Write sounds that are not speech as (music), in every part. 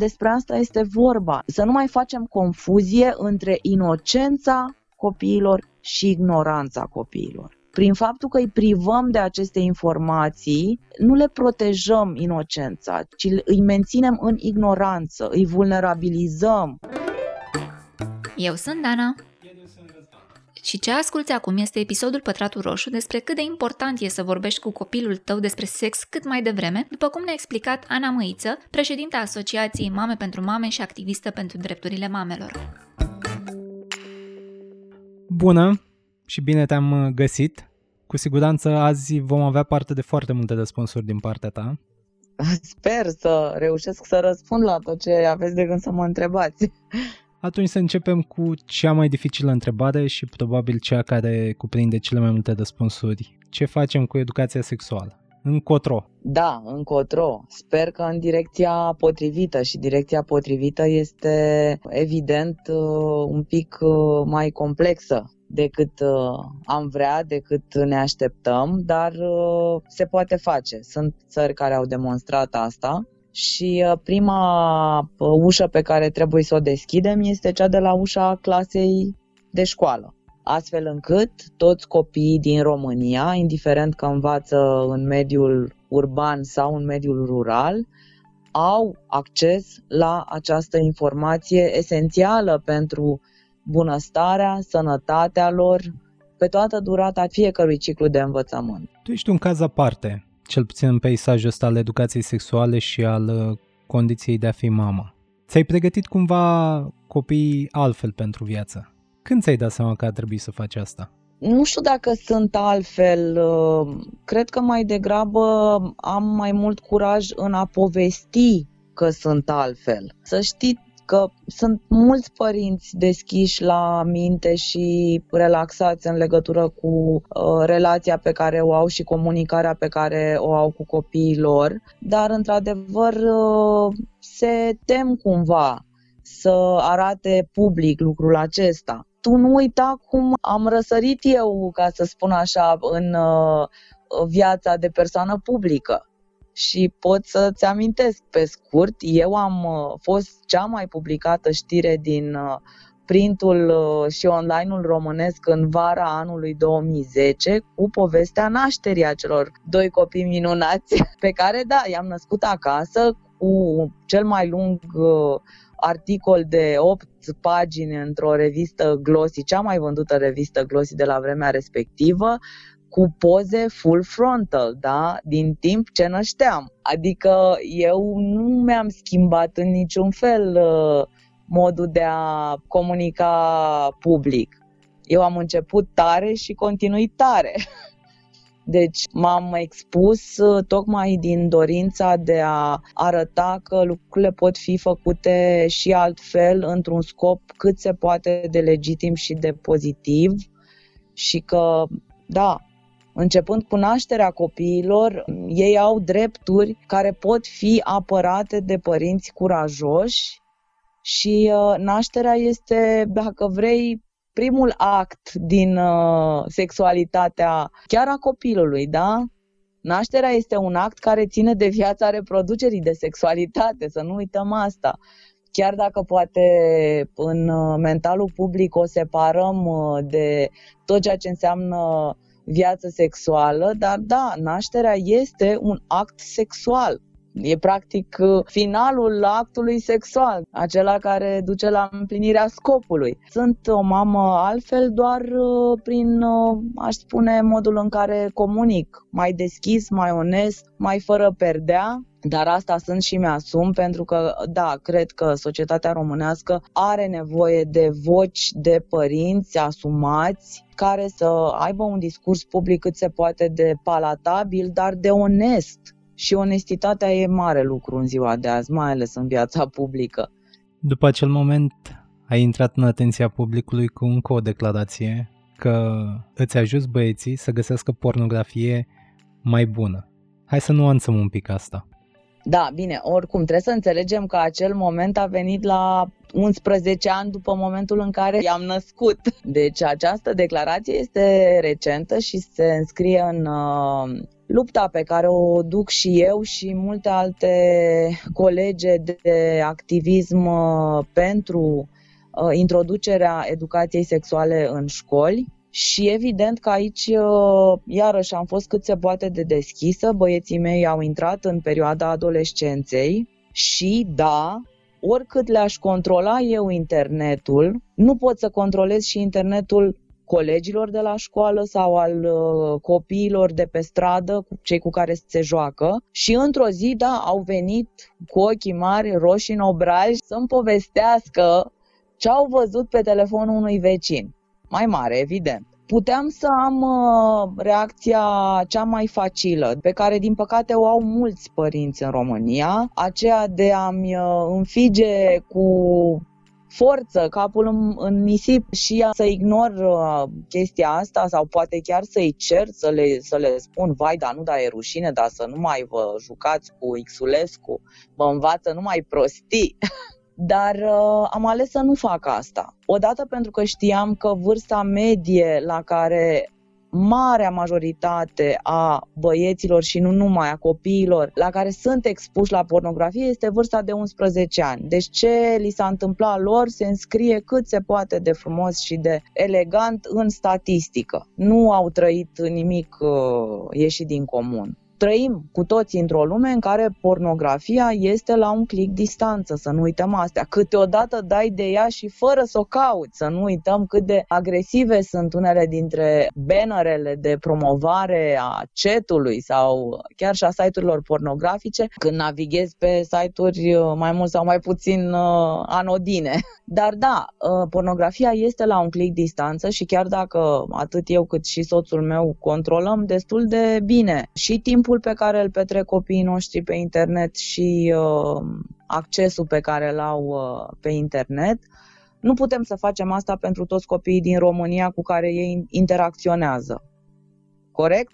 despre asta este vorba. Să nu mai facem confuzie între inocența copiilor și ignoranța copiilor. Prin faptul că îi privăm de aceste informații, nu le protejăm inocența, ci îi menținem în ignoranță, îi vulnerabilizăm. Eu sunt Dana. Și ce asculți acum este episodul Pătratul Roșu despre cât de important e să vorbești cu copilul tău despre sex cât mai devreme, după cum ne-a explicat Ana Măiță, președinta Asociației Mame pentru Mame și activistă pentru drepturile mamelor. Bună și bine te-am găsit. Cu siguranță azi vom avea parte de foarte multe răspunsuri din partea ta. Sper să reușesc să răspund la tot ce aveți de gând să mă întrebați. Atunci să începem cu cea mai dificilă întrebare și probabil cea care cuprinde cele mai multe răspunsuri. Ce facem cu educația sexuală? Încotro. Da, încotro. Sper că în direcția potrivită și direcția potrivită este evident uh, un pic uh, mai complexă decât uh, am vrea, decât ne așteptăm, dar se poate face. Sunt țări care au demonstrat asta și uh, prima uh, ușă pe care trebuie să o deschidem este cea de la ușa clasei de școală. Astfel încât toți copiii din România, indiferent că învață în mediul urban sau în mediul rural, au acces la această informație esențială pentru bunăstarea, sănătatea lor, pe toată durata fiecărui ciclu de învățământ. Tu ești un caz aparte cel puțin în peisajul ăsta al educației sexuale și al uh, condiției de a fi mama. Ți-ai pregătit cumva copiii altfel pentru viață? Când ți-ai dat seama că ar trebui să faci asta? Nu știu dacă sunt altfel. Uh, cred că mai degrabă am mai mult curaj în a povesti că sunt altfel. Să știi că sunt mulți părinți deschiși la minte și relaxați în legătură cu uh, relația pe care o au și comunicarea pe care o au cu copiii lor, dar într-adevăr uh, se tem cumva să arate public lucrul acesta. Tu nu uita cum am răsărit eu, ca să spun așa, în uh, viața de persoană publică și pot să-ți amintesc pe scurt, eu am uh, fost cea mai publicată știre din uh, printul uh, și online-ul românesc în vara anului 2010 cu povestea nașterii acelor doi copii minunați (laughs) pe care, da, i-am născut acasă cu cel mai lung articol de 8 pagini într-o revistă Glossy, cea mai vândută revistă Glossy de la vremea respectivă, cu poze full frontal, da? din timp ce nășteam. Adică eu nu mi-am schimbat în niciun fel uh, modul de a comunica public. Eu am început tare și continui tare. (laughs) Deci m-am expus uh, tocmai din dorința de a arăta că lucrurile pot fi făcute și altfel într-un scop cât se poate de legitim și de pozitiv și că, da, Începând cu nașterea copiilor, ei au drepturi care pot fi apărate de părinți curajoși și uh, nașterea este, dacă vrei, primul act din uh, sexualitatea chiar a copilului, da? Nașterea este un act care ține de viața reproducerii, de sexualitate, să nu uităm asta. Chiar dacă poate în uh, mentalul public o separăm de tot ceea ce înseamnă viață sexuală, dar da, nașterea este un act sexual. E practic finalul actului sexual, acela care duce la împlinirea scopului. Sunt o mamă altfel doar uh, prin, uh, aș spune, modul în care comunic, mai deschis, mai onest, mai fără perdea, dar asta sunt și mi-asum pentru că, da, cred că societatea românească are nevoie de voci de părinți asumați care să aibă un discurs public cât se poate de palatabil, dar de onest. Și onestitatea e mare lucru în ziua de azi, mai ales în viața publică. După acel moment ai intrat în atenția publicului cu încă o declarație că îți ajuți băieții să găsească pornografie mai bună. Hai să nuanțăm un pic asta. Da, bine, oricum trebuie să înțelegem că acel moment a venit la 11 ani după momentul în care i-am născut. Deci această declarație este recentă și se înscrie în uh, lupta pe care o duc și eu și multe alte colege de activism uh, pentru uh, introducerea educației sexuale în școli. Și evident că aici, uh, iarăși, am fost cât se poate de deschisă. Băieții mei au intrat în perioada adolescenței și, da, oricât le-aș controla eu internetul, nu pot să controlez și internetul colegilor de la școală sau al uh, copiilor de pe stradă, cei cu care se joacă. Și într-o zi, da, au venit cu ochii mari, roșii în obraj, să-mi povestească ce au văzut pe telefonul unui vecin. Mai mare, evident puteam să am uh, reacția cea mai facilă, pe care din păcate o au mulți părinți în România, aceea de a-mi uh, înfige cu forță capul în, în nisip și să ignor uh, chestia asta sau poate chiar să-i cer să le, să le spun vai, dar nu, da, e rușine, dar să nu mai vă jucați cu Xulescu, vă învață numai prostii. (laughs) dar uh, am ales să nu fac asta. Odată pentru că știam că vârsta medie la care marea majoritate a băieților și nu numai a copiilor la care sunt expuși la pornografie este vârsta de 11 ani. Deci ce li s-a întâmplat lor se înscrie cât se poate de frumos și de elegant în statistică. Nu au trăit nimic uh, ieșit din comun trăim cu toții într-o lume în care pornografia este la un click distanță, să nu uităm astea. Câteodată dai de ea și fără să o cauți, să nu uităm cât de agresive sunt unele dintre bannerele de promovare a chatului sau chiar și a site-urilor pornografice când navighezi pe site-uri uh, mai mult sau mai puțin uh, anodine. (laughs) Dar da, uh, pornografia este la un click distanță și chiar dacă atât eu cât și soțul meu controlăm destul de bine și timpul timpul pe care îl petrec copiii noștri pe internet și uh, accesul pe care îl au uh, pe internet. Nu putem să facem asta pentru toți copiii din România cu care ei interacționează. Corect?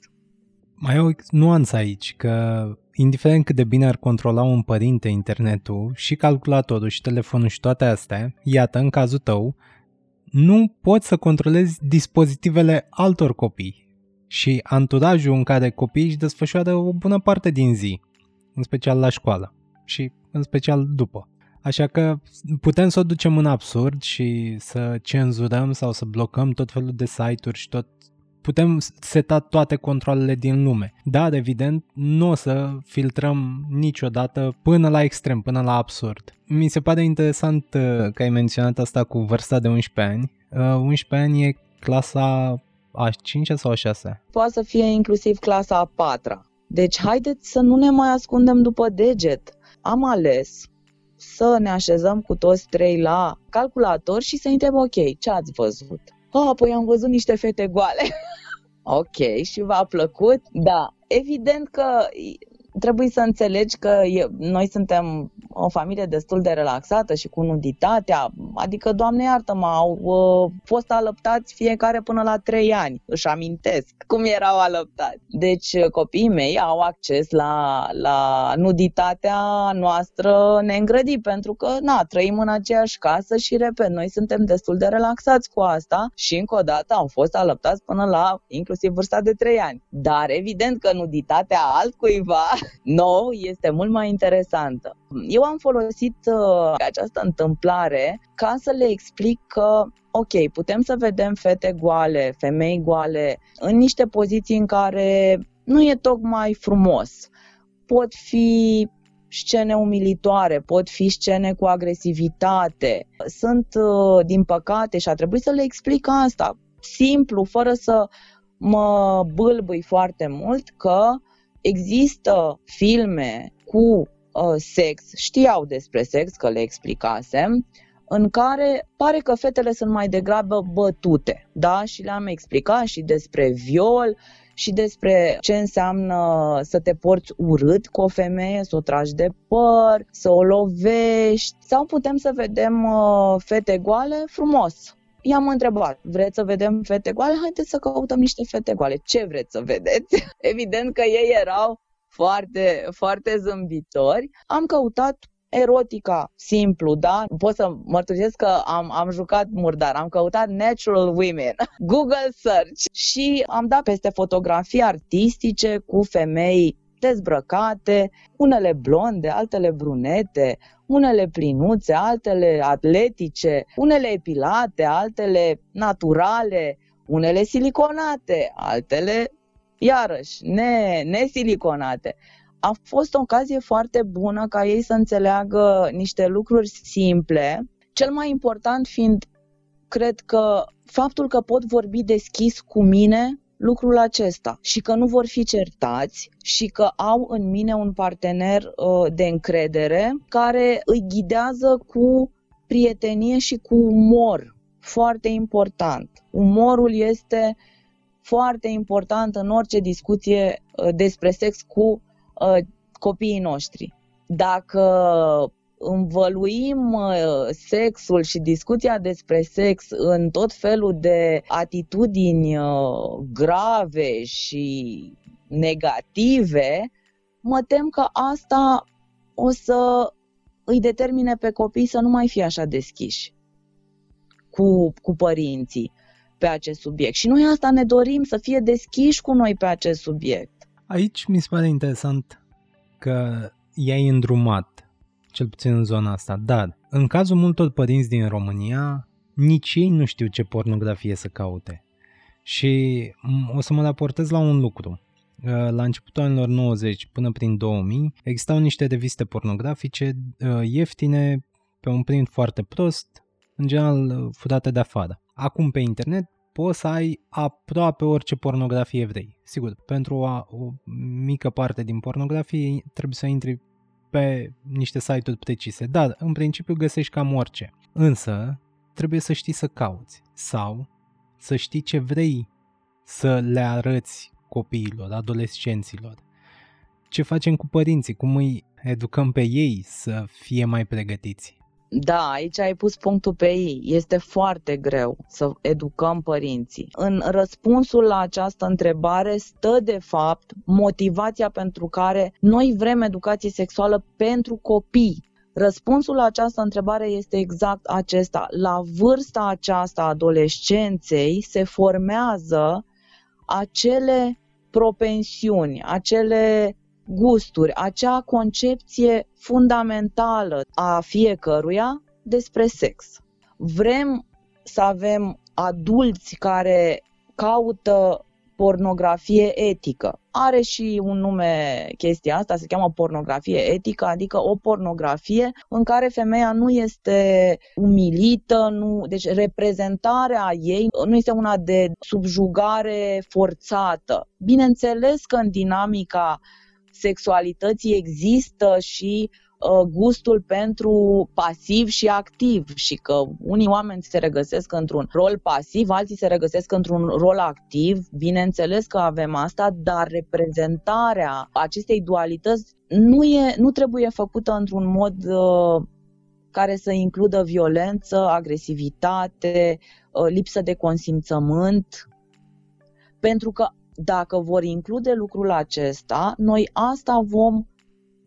Mai e o nuanță aici, că indiferent cât de bine ar controla un părinte internetul și calculatorul și telefonul și toate astea, iată, în cazul tău, nu poți să controlezi dispozitivele altor copii și anturajul în care copiii își desfășoară o bună parte din zi, în special la școală și în special după. Așa că putem să o ducem în absurd și să cenzurăm sau să blocăm tot felul de site-uri și tot putem seta toate controlele din lume. Dar, evident, nu o să filtrăm niciodată până la extrem, până la absurd. Mi se pare interesant uh, că ai menționat asta cu vârsta de 11 ani. 11 uh, ani e clasa a 5 sau a 6? Poate să fie inclusiv clasa a 4 Deci haideți să nu ne mai ascundem după deget. Am ales să ne așezăm cu toți trei la calculator și să întreb, ok, ce ați văzut? Ah, păi am văzut niște fete goale. (laughs) ok, și v-a plăcut? Da. Evident că trebuie să înțelegi că e, noi suntem o familie destul de relaxată și cu nuditatea, adică, Doamne iartă-mă, au uh, fost alăptați fiecare până la 3 ani, își amintesc cum erau alăptați. Deci uh, copiii mei au acces la, la nuditatea noastră neîngrădit, pentru că, na, trăim în aceeași casă și, repet, noi suntem destul de relaxați cu asta și, încă o dată, au fost alăptați până la inclusiv vârsta de 3 ani. Dar, evident că nuditatea altcuiva nou este mult mai interesantă. Eu am folosit uh, această întâmplare ca să le explic că ok, putem să vedem fete goale, femei goale, în niște poziții în care nu e tocmai frumos. Pot fi scene umilitoare, pot fi scene cu agresivitate. Sunt, uh, din păcate, și a trebuit să le explic asta, simplu, fără să mă bâlbâi foarte mult, că există filme cu uh, sex, știau despre sex, că le explicasem, în care pare că fetele sunt mai degrabă bătute, da? Și le-am explicat și despre viol și despre ce înseamnă să te porți urât cu o femeie, să o tragi de păr, să o lovești sau putem să vedem uh, fete goale frumos, i-am întrebat, vreți să vedem fete goale? Haideți să căutăm niște fete goale. Ce vreți să vedeți? (laughs) Evident că ei erau foarte, foarte zâmbitori. Am căutat erotica, simplu, da? Pot să mărturisesc că am, am jucat murdar, am căutat natural women, (laughs) Google search și am dat peste fotografii artistice cu femei dezbrăcate, unele blonde, altele brunete, unele plinuțe, altele atletice, unele epilate, altele naturale, unele siliconate, altele iarăși ne, nesiliconate. A fost o ocazie foarte bună ca ei să înțeleagă niște lucruri simple, cel mai important fiind, cred că, faptul că pot vorbi deschis cu mine lucrul acesta și că nu vor fi certați și că au în mine un partener uh, de încredere care îi ghidează cu prietenie și cu umor. Foarte important. Umorul este foarte important în orice discuție uh, despre sex cu uh, copiii noștri. Dacă învăluim uh, sexul și discuția despre sex în tot felul de atitudini uh, grave și negative, mă tem că asta o să îi determine pe copii să nu mai fie așa deschiși cu, cu părinții pe acest subiect. Și noi asta ne dorim, să fie deschiși cu noi pe acest subiect. Aici mi se pare interesant că i-ai îndrumat cel puțin în zona asta. Dar, în cazul multor părinți din România, nici ei nu știu ce pornografie să caute. Și o să mă raportez la un lucru. Uh, la începutul anilor 90 până prin 2000 existau niște reviste pornografice uh, ieftine pe un print foarte prost, în general uh, furate de afară. Acum pe internet poți să ai aproape orice pornografie vrei. Sigur, pentru o, o mică parte din pornografie trebuie să intri pe niște site-uri precise, dar în principiu găsești cam orice. Însă, trebuie să știi să cauți sau să știi ce vrei să le arăți copiilor, adolescenților. Ce facem cu părinții, cum îi educăm pe ei să fie mai pregătiți. Da, aici ai pus punctul pe ei. Este foarte greu să educăm părinții. În răspunsul la această întrebare stă, de fapt, motivația pentru care noi vrem educație sexuală pentru copii. Răspunsul la această întrebare este exact acesta. La vârsta aceasta adolescenței se formează acele propensiuni, acele gusturi, acea concepție fundamentală a fiecăruia despre sex. Vrem să avem adulți care caută pornografie etică. Are și un nume chestia asta, se cheamă pornografie etică, adică o pornografie în care femeia nu este umilită, nu, deci reprezentarea ei nu este una de subjugare forțată. Bineînțeles că în dinamica sexualității există și uh, gustul pentru pasiv și activ și că unii oameni se regăsesc într-un rol pasiv, alții se regăsesc într-un rol activ. Bineînțeles că avem asta, dar reprezentarea acestei dualități nu, e, nu trebuie făcută într-un mod uh, care să includă violență, agresivitate, uh, lipsă de consimțământ, pentru că dacă vor include lucrul acesta, noi asta vom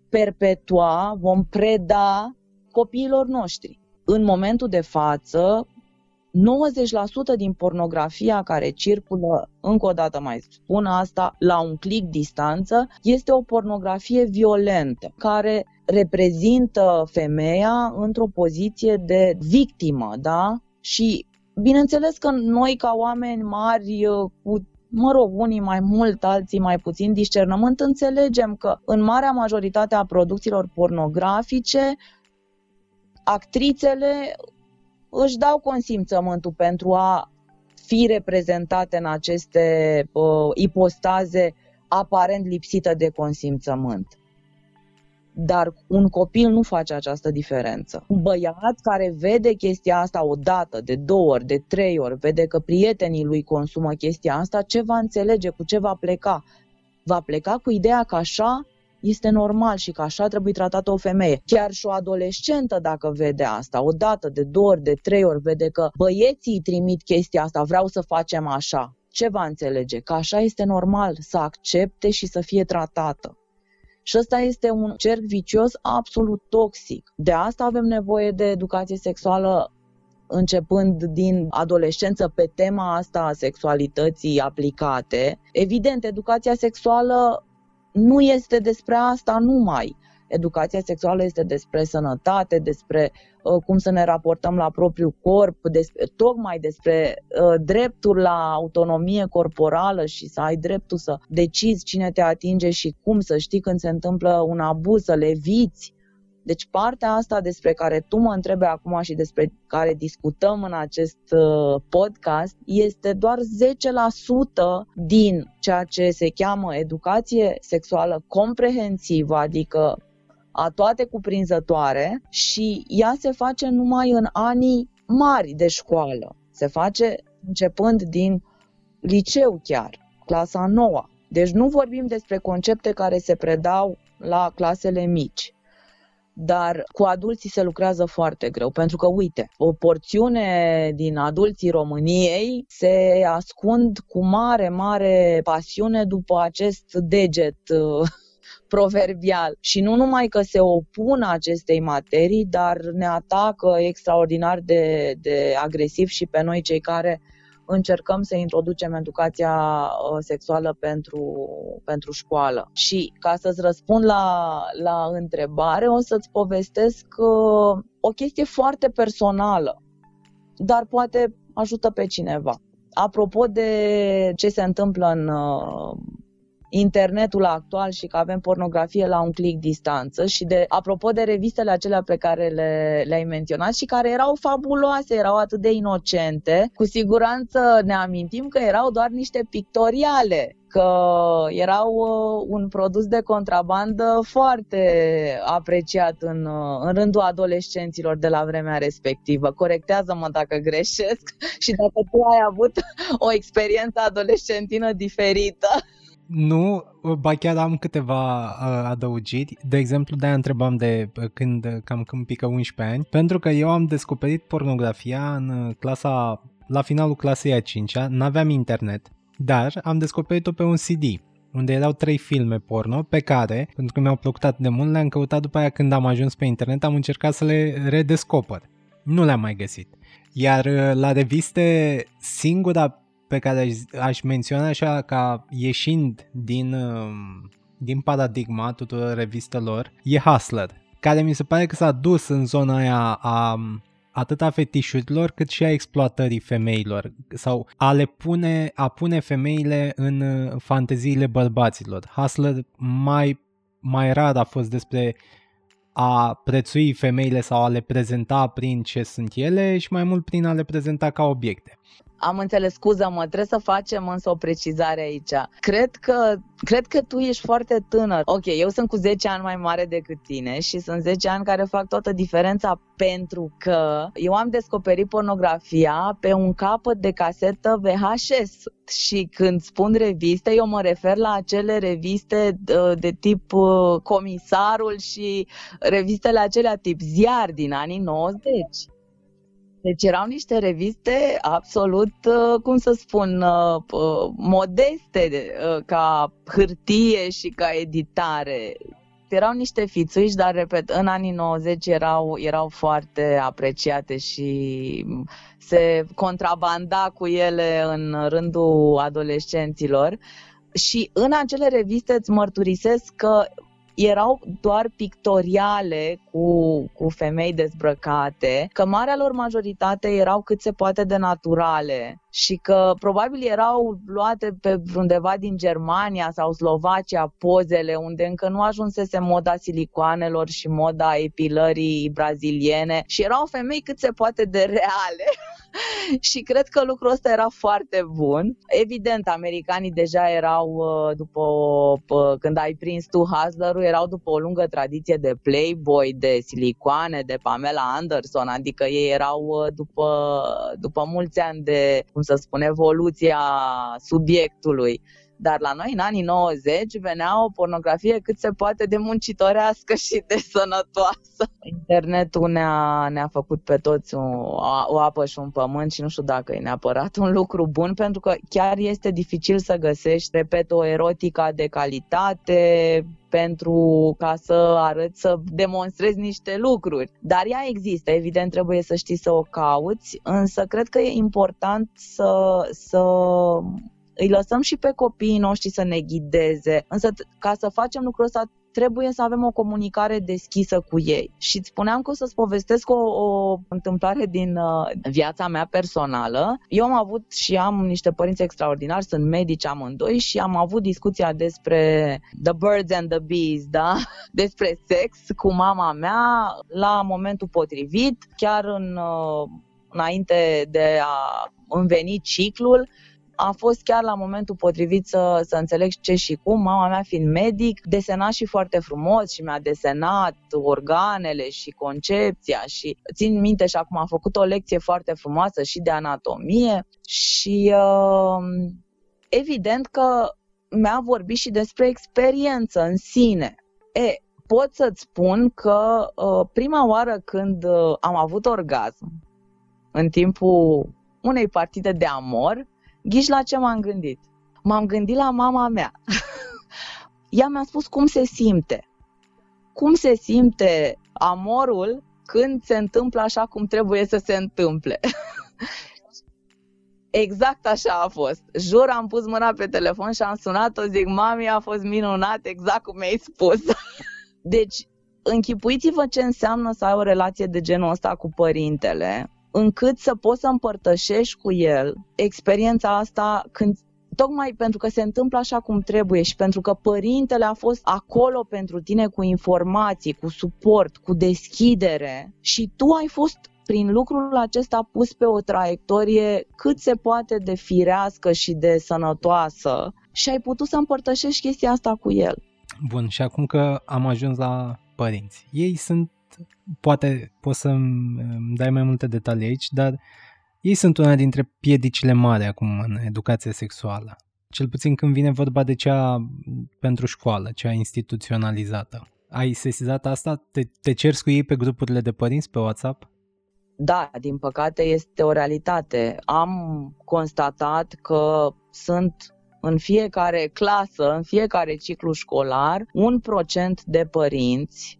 perpetua, vom preda copiilor noștri. În momentul de față, 90% din pornografia care circulă, încă o dată mai spun asta, la un clic distanță, este o pornografie violentă, care reprezintă femeia într-o poziție de victimă, da? Și bineînțeles că noi ca oameni mari cu mă rog, unii mai mult, alții mai puțin discernământ, înțelegem că în marea majoritate a producțiilor pornografice, actrițele își dau consimțământul pentru a fi reprezentate în aceste uh, ipostaze aparent lipsită de consimțământ. Dar un copil nu face această diferență. Un băiat care vede chestia asta o dată, de două ori, de trei ori, vede că prietenii lui consumă chestia asta, ce va înțelege, cu ce va pleca? Va pleca cu ideea că așa este normal și că așa trebuie tratată o femeie. Chiar și o adolescentă, dacă vede asta, o dată, de două ori, de trei ori, vede că băieții trimit chestia asta, vreau să facem așa. Ce va înțelege? Că așa este normal să accepte și să fie tratată. Și ăsta este un cerc vicios absolut toxic. De asta avem nevoie de educație sexuală începând din adolescență pe tema asta a sexualității aplicate. Evident, educația sexuală nu este despre asta numai. Educația sexuală este despre sănătate, despre uh, cum să ne raportăm la propriul corp, despre, tocmai despre uh, dreptul la autonomie corporală și să ai dreptul să decizi cine te atinge și cum, să știi când se întâmplă un abuz, să le eviți. Deci partea asta despre care tu mă întrebi acum și despre care discutăm în acest uh, podcast este doar 10% din ceea ce se cheamă educație sexuală comprehensivă, adică a toate cuprinzătoare și ea se face numai în anii mari de școală. Se face începând din liceu chiar, clasa 9. Deci nu vorbim despre concepte care se predau la clasele mici. Dar cu adulții se lucrează foarte greu, pentru că, uite, o porțiune din adulții României se ascund cu mare, mare pasiune după acest deget proverbial. Și nu numai că se opun acestei materii, dar ne atacă extraordinar de, de agresiv și pe noi cei care încercăm să introducem educația uh, sexuală pentru, pentru școală. Și ca să-ți răspund la, la întrebare, o să-ți povestesc uh, o chestie foarte personală, dar poate ajută pe cineva. Apropo de ce se întâmplă în uh, internetul actual și că avem pornografie la un click distanță și de, apropo de revistele acelea pe care le, le-ai menționat și care erau fabuloase, erau atât de inocente, cu siguranță ne amintim că erau doar niște pictoriale că erau uh, un produs de contrabandă foarte apreciat în, uh, în rândul adolescenților de la vremea respectivă. Corectează-mă dacă greșesc (laughs) și dacă tu ai avut o experiență adolescentină diferită. Nu, ba chiar am câteva uh, adăugiri. De exemplu, de-aia întrebam de când, cam când pică 11 ani, pentru că eu am descoperit pornografia în clasa, la finalul clasei a 5 n-aveam internet, dar am descoperit-o pe un CD unde erau trei filme porno pe care, pentru că mi-au plăcut atât de mult, le-am căutat după aia când am ajuns pe internet, am încercat să le redescoper. Nu le-am mai găsit. Iar la reviste, singura pe care aș, aș menționa așa ca ieșind din, um, din paradigma tuturor revistelor e Hustler, care mi se pare că s-a dus în zona aia a atât a fetișurilor cât și a exploatării femeilor sau a le pune, a pune femeile în uh, fanteziile bărbaților. Hustler mai, mai rar a fost despre a prețui femeile sau a le prezenta prin ce sunt ele și mai mult prin a le prezenta ca obiecte. Am înțeles, scuză-mă, trebuie să facem însă o precizare aici. Cred că, cred că tu ești foarte tânăr. Ok, eu sunt cu 10 ani mai mare decât tine și sunt 10 ani care fac toată diferența pentru că eu am descoperit pornografia pe un capăt de casetă VHS și când spun reviste, eu mă refer la acele reviste de, de tip uh, Comisarul și revistele acelea tip ziar din anii 90. Deci erau niște reviste absolut, uh, cum să spun, uh, uh, modeste ca hârtie și ca editare. Erau niște fițuși, dar, repet, în anii 90 erau, erau foarte apreciate și se contrabanda cu ele în rândul adolescenților. Și în acele reviste îți mărturisesc că erau doar pictoriale cu, cu femei dezbrăcate, că marea lor majoritate erau cât se poate de naturale și că probabil erau luate pe undeva din Germania sau Slovacia pozele unde încă nu ajunsese moda silicoanelor și moda epilării braziliene și erau femei cât se poate de reale. (laughs) și cred că lucrul ăsta era foarte bun. Evident, americanii deja erau uh, după când ai prins tu Hustler-ul, erau după o lungă tradiție de Playboy, de silicoane, de Pamela Anderson, adică ei erau uh, după, după mulți ani de cum să spun, evoluția subiectului. Dar la noi, în anii 90, venea o pornografie cât se poate de muncitorească și de sănătoasă. Internetul ne-a, ne-a făcut pe toți o, o apă și un pământ și nu știu dacă e neapărat un lucru bun, pentru că chiar este dificil să găsești, repet, o erotica de calitate, pentru ca să arăți, să demonstrezi niște lucruri. Dar ea există, evident trebuie să știi să o cauți, însă cred că e important să, să îi lăsăm și pe copiii noștri să ne ghideze. Însă ca să facem lucrul ăsta trebuie să avem o comunicare deschisă cu ei. Și îți spuneam că o să-ți povestesc o, o întâmplare din uh, viața mea personală. Eu am avut și am niște părinți extraordinari, sunt medici amândoi și am avut discuția despre the birds and the bees, da? (laughs) despre sex cu mama mea la momentul potrivit, chiar în, uh, înainte de a înveni ciclul a fost chiar la momentul potrivit să, să înțeleg ce și cum, mama mea fiind medic, desena și foarte frumos și mi-a desenat organele și concepția și țin minte și acum am făcut o lecție foarte frumoasă și de anatomie și uh, evident că mi-a vorbit și despre experiență în sine. E, pot să-ți spun că uh, prima oară când uh, am avut orgasm, în timpul unei partide de amor, Ghiși la ce m-am gândit? M-am gândit la mama mea. (laughs) Ea mi-a spus cum se simte. Cum se simte amorul când se întâmplă așa cum trebuie să se întâmple. (laughs) Exact așa a fost. Jur, am pus mâna pe telefon și am sunat-o, zic, mami, a fost minunat, exact cum mi-ai spus. (laughs) Deci, închipuiți-vă ce înseamnă să ai o relație de genul ăsta cu părintele, încât să poți să împărtășești cu el experiența asta când tocmai pentru că se întâmplă așa cum trebuie și pentru că părintele a fost acolo pentru tine cu informații, cu suport, cu deschidere și tu ai fost prin lucrul acesta pus pe o traiectorie cât se poate de firească și de sănătoasă și ai putut să împărtășești chestia asta cu el. Bun, și acum că am ajuns la părinți. Ei sunt poate poți să-mi dai mai multe detalii aici, dar ei sunt una dintre piedicile mari acum în educația sexuală. Cel puțin când vine vorba de cea pentru școală, cea instituționalizată. Ai sesizat asta? Te, te cerți cu ei pe grupurile de părinți pe WhatsApp? Da, din păcate este o realitate. Am constatat că sunt în fiecare clasă, în fiecare ciclu școlar, un procent de părinți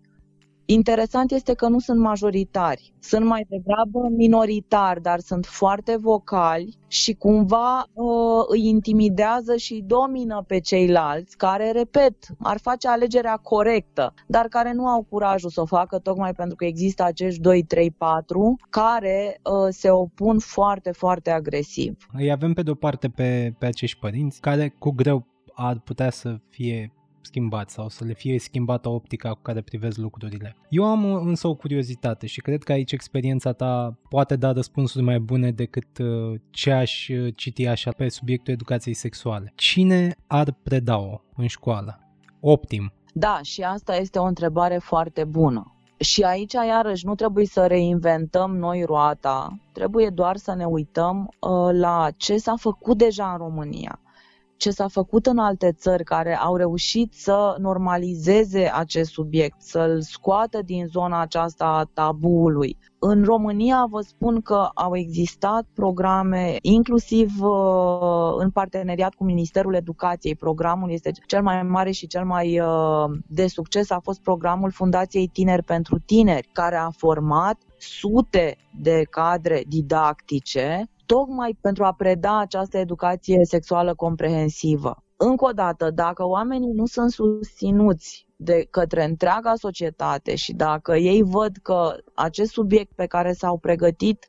Interesant este că nu sunt majoritari, sunt mai degrabă minoritari, dar sunt foarte vocali și cumva uh, îi intimidează și domină pe ceilalți care, repet, ar face alegerea corectă, dar care nu au curajul să o facă tocmai pentru că există acești 2, 3, 4 care uh, se opun foarte, foarte agresiv. Îi avem pe de-o parte pe, pe acești părinți care cu greu ar putea să fie schimbat sau să le fie schimbată optica cu care privesc lucrurile. Eu am însă o curiozitate și cred că aici experiența ta poate da răspunsuri mai bune decât uh, ce aș uh, citi așa pe subiectul educației sexuale. Cine ar preda-o în școală? Optim. Da, și asta este o întrebare foarte bună. Și aici, iarăși, nu trebuie să reinventăm noi roata, trebuie doar să ne uităm uh, la ce s-a făcut deja în România ce s-a făcut în alte țări care au reușit să normalizeze acest subiect, să-l scoată din zona aceasta a tabuului. În România vă spun că au existat programe, inclusiv uh, în parteneriat cu Ministerul Educației. Programul este cel mai mare și cel mai uh, de succes a fost programul Fundației Tineri pentru Tineri, care a format sute de cadre didactice tocmai pentru a preda această educație sexuală comprehensivă. Încă o dată, dacă oamenii nu sunt susținuți de către întreaga societate și dacă ei văd că acest subiect pe care s-au pregătit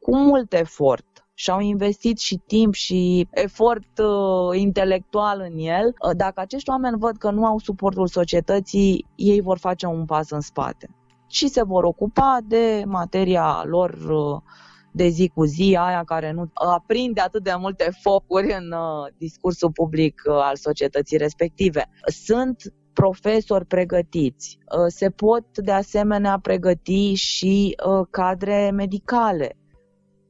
cu mult efort și au investit și timp și efort uh, intelectual în el, uh, dacă acești oameni văd că nu au suportul societății, ei vor face un pas în spate și se vor ocupa de materia lor uh, de zi cu zi, aia care nu aprinde atât de multe focuri în uh, discursul public uh, al societății respective. Sunt profesori pregătiți. Uh, se pot de asemenea pregăti și cadre medicale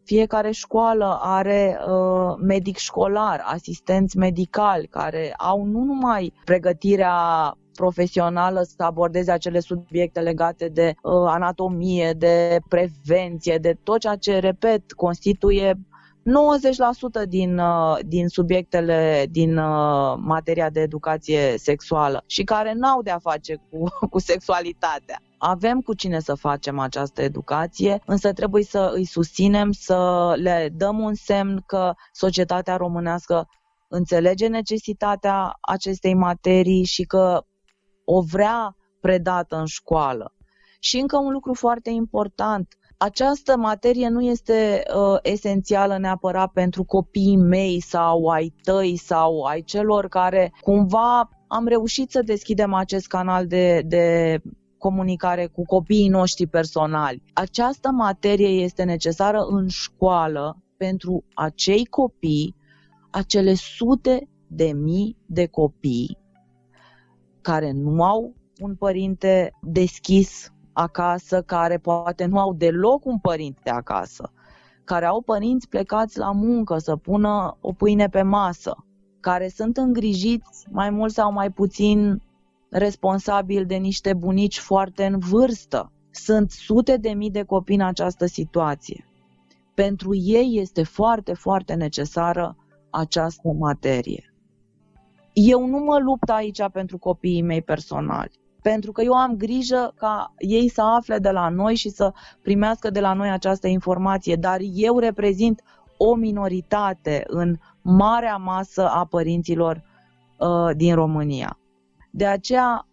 Fiecare școală are uh, medic școlar, asistenți medicali care au nu numai pregătirea profesională să abordeze acele subiecte legate de uh, anatomie, de prevenție, de tot ceea ce, repet, constituie 90% din, uh, din subiectele din uh, materia de educație sexuală și care n-au de-a face cu, (laughs) cu sexualitatea. Avem cu cine să facem această educație, însă trebuie să îi susținem, să le dăm un semn că societatea românească înțelege necesitatea acestei materii și că o vrea predată în școală. Și încă un lucru foarte important, această materie nu este uh, esențială neapărat pentru copiii mei sau ai tăi sau ai celor care cumva am reușit să deschidem acest canal de, de comunicare cu copiii noștri personali. Această materie este necesară în școală pentru acei copii, acele sute de mii de copii care nu au un părinte deschis acasă, care poate nu au deloc un părinte acasă, care au părinți plecați la muncă să pună o pâine pe masă, care sunt îngrijiți mai mult sau mai puțin responsabili de niște bunici foarte în vârstă. Sunt sute de mii de copii în această situație. Pentru ei este foarte, foarte necesară această materie. Eu nu mă lupt aici pentru copiii mei personali pentru că eu am grijă ca ei să afle de la noi și să primească de la noi această informație, dar eu reprezint o minoritate în marea masă a părinților uh, din România. De aceea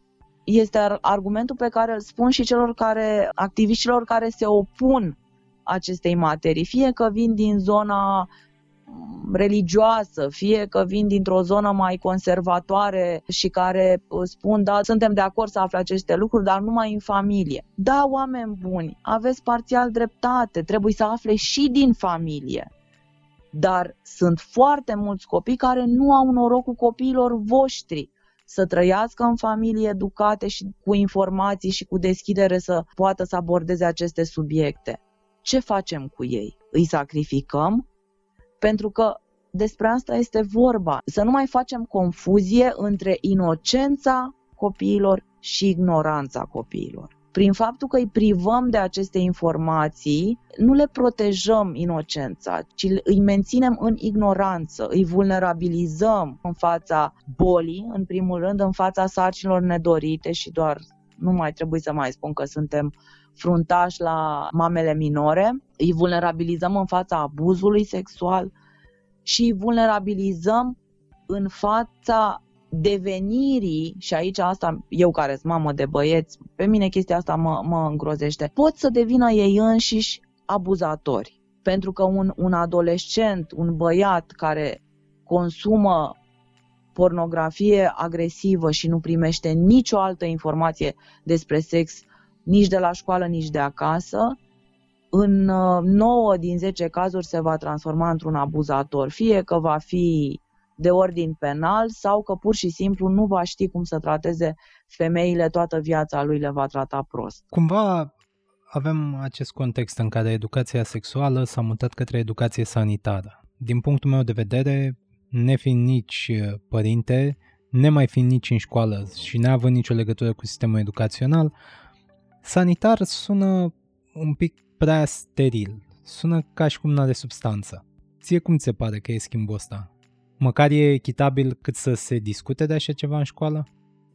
este argumentul pe care îl spun și celor care, activiștilor care se opun acestei materii, fie că vin din zona religioasă, fie că vin dintr-o zonă mai conservatoare și care uh, spun, da, suntem de acord să afle aceste lucruri, dar numai în familie. Da, oameni buni, aveți parțial dreptate, trebuie să afle și din familie. Dar sunt foarte mulți copii care nu au norocul copiilor voștri să trăiască în familii educate și cu informații și cu deschidere să poată să abordeze aceste subiecte. Ce facem cu ei? Îi sacrificăm? Pentru că despre asta este vorba. Să nu mai facem confuzie între inocența copiilor și ignoranța copiilor. Prin faptul că îi privăm de aceste informații, nu le protejăm inocența, ci îi menținem în ignoranță, îi vulnerabilizăm în fața bolii, în primul rând, în fața sarcinilor nedorite și doar nu mai trebuie să mai spun că suntem fruntași la mamele minore, îi vulnerabilizăm în fața abuzului sexual și îi vulnerabilizăm în fața devenirii, și aici asta, eu care sunt mamă de băieți, pe mine chestia asta mă, mă îngrozește, pot să devină ei înșiși abuzatori. Pentru că un, un adolescent, un băiat care consumă pornografie agresivă și nu primește nicio altă informație despre sex nici de la școală, nici de acasă, în 9 uh, din 10 cazuri se va transforma într-un abuzator, fie că va fi de ordin penal sau că pur și simplu nu va ști cum să trateze femeile, toată viața lui le va trata prost. Cumva avem acest context în care educația sexuală s-a mutat către educație sanitară. Din punctul meu de vedere, nefiind nici uh, părinte, nemai fiind nici în școală și neavând nicio legătură cu sistemul educațional, Sanitar sună un pic prea steril. Sună ca și cum nu are substanță. Ție cum ți se pare că e schimbul ăsta? Măcar e echitabil cât să se discute de așa ceva în școală?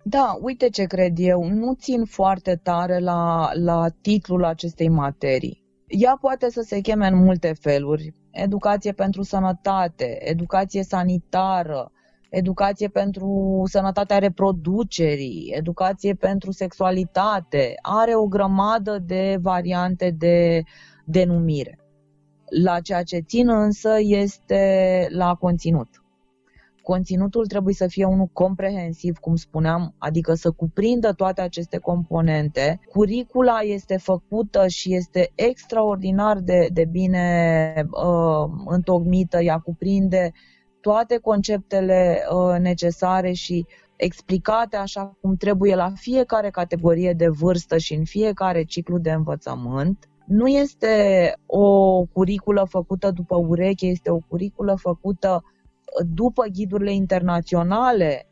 Da, uite ce cred eu. Nu țin foarte tare la, la titlul acestei materii. Ea poate să se cheme în multe feluri. Educație pentru sănătate, educație sanitară, educație pentru sănătatea reproducerii, educație pentru sexualitate, are o grămadă de variante de denumire. La ceea ce țin însă este la conținut. Conținutul trebuie să fie unul comprehensiv, cum spuneam, adică să cuprindă toate aceste componente. Curicula este făcută și este extraordinar de, de bine uh, întocmită, ea cuprinde uh, toate conceptele uh, necesare și explicate așa cum trebuie la fiecare categorie de vârstă și în fiecare ciclu de învățământ. Nu este o curiculă făcută după ureche, este o curiculă făcută după ghidurile internaționale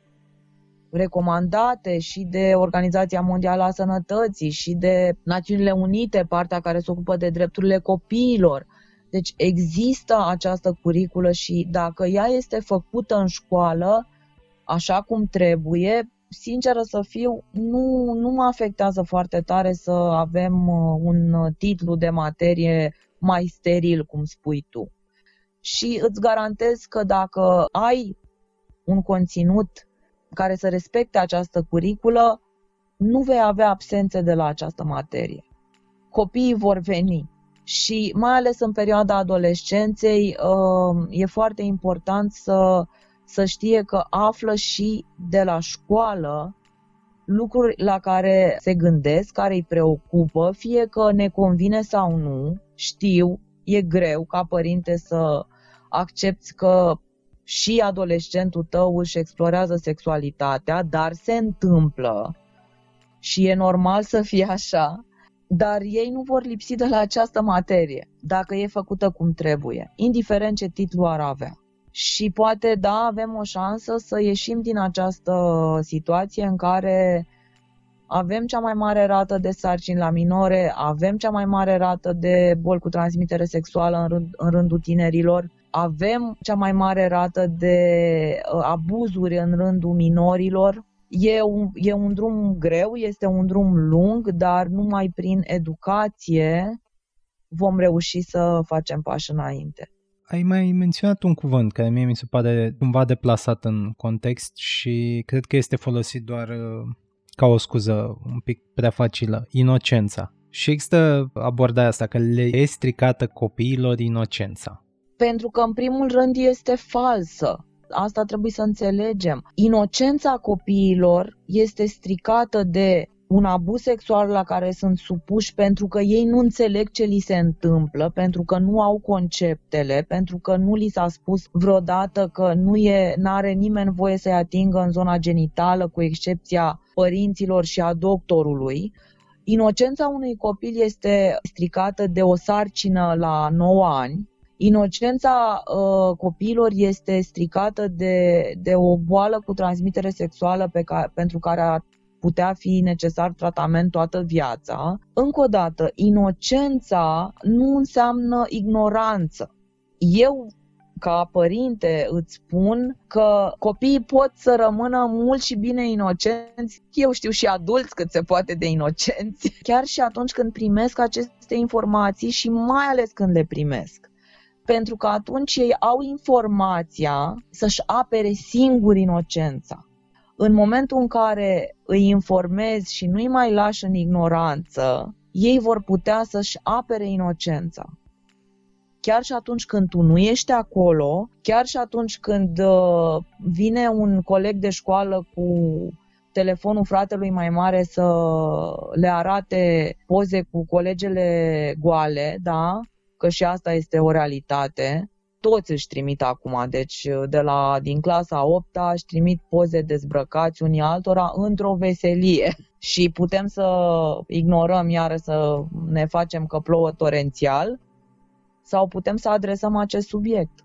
recomandate și de Organizația Mondială a Sănătății și de Națiunile Unite, partea care se ocupă de drepturile copiilor. Deci există această curiculă și dacă ea este făcută în școală așa cum trebuie, sinceră să fiu, nu, nu mă afectează foarte tare să avem uh, un titlu de materie mai steril, cum spui tu. Și îți garantez că dacă ai un conținut care să respecte această curiculă, nu vei avea absențe de la această materie. Copiii vor veni și mai ales în perioada adolescenței uh, e foarte important să, să știe că află și de la școală lucruri la care se gândesc, care îi preocupă, fie că ne convine sau nu, știu, e greu ca părinte să accepti că și adolescentul tău își explorează sexualitatea, dar se întâmplă și e normal să fie așa, dar ei nu vor lipsi de la această materie dacă e făcută cum trebuie, indiferent ce titlu ar avea. Și poate, da, avem o șansă să ieșim din această situație în care avem cea mai mare rată de sarcini la minore, avem cea mai mare rată de boli cu transmitere sexuală în, rând, în rândul tinerilor, avem cea mai mare rată de uh, abuzuri în rândul minorilor. E un, e un drum greu, este un drum lung, dar numai prin educație vom reuși să facem pași înainte. Ai mai menționat un cuvânt care mie mi se pare cumva deplasat în context și cred că este folosit doar uh, ca o scuză un pic prea facilă, inocența. Și există abordarea asta, că le e stricată copiilor inocența pentru că în primul rând este falsă. Asta trebuie să înțelegem. Inocența copiilor este stricată de un abuz sexual la care sunt supuși pentru că ei nu înțeleg ce li se întâmplă, pentru că nu au conceptele, pentru că nu li s-a spus vreodată că nu e, n-are nimeni voie să-i atingă în zona genitală, cu excepția părinților și a doctorului. Inocența unui copil este stricată de o sarcină la 9 ani, Inocența uh, copiilor este stricată de, de o boală cu transmitere sexuală pe care, pentru care ar putea fi necesar tratament toată viața. Încă o dată, inocența nu înseamnă ignoranță. Eu ca părinte îți spun că copiii pot să rămână mult și bine inocenți, eu știu și adulți cât se poate de inocenți, chiar și atunci când primesc aceste informații și mai ales când le primesc pentru că atunci ei au informația să-și apere singur inocența. În momentul în care îi informezi și nu-i mai lași în ignoranță, ei vor putea să-și apere inocența. Chiar și atunci când tu nu ești acolo, chiar și atunci când uh, vine un coleg de școală cu telefonul fratelui mai mare să le arate poze cu colegele goale, da? Că și asta este o realitate. Toți își trimit acum, deci de la, din clasa 8 își trimit poze dezbrăcați unii altora într-o veselie (laughs) și putem să ignorăm iară să ne facem că plouă torențial sau putem să adresăm acest subiect.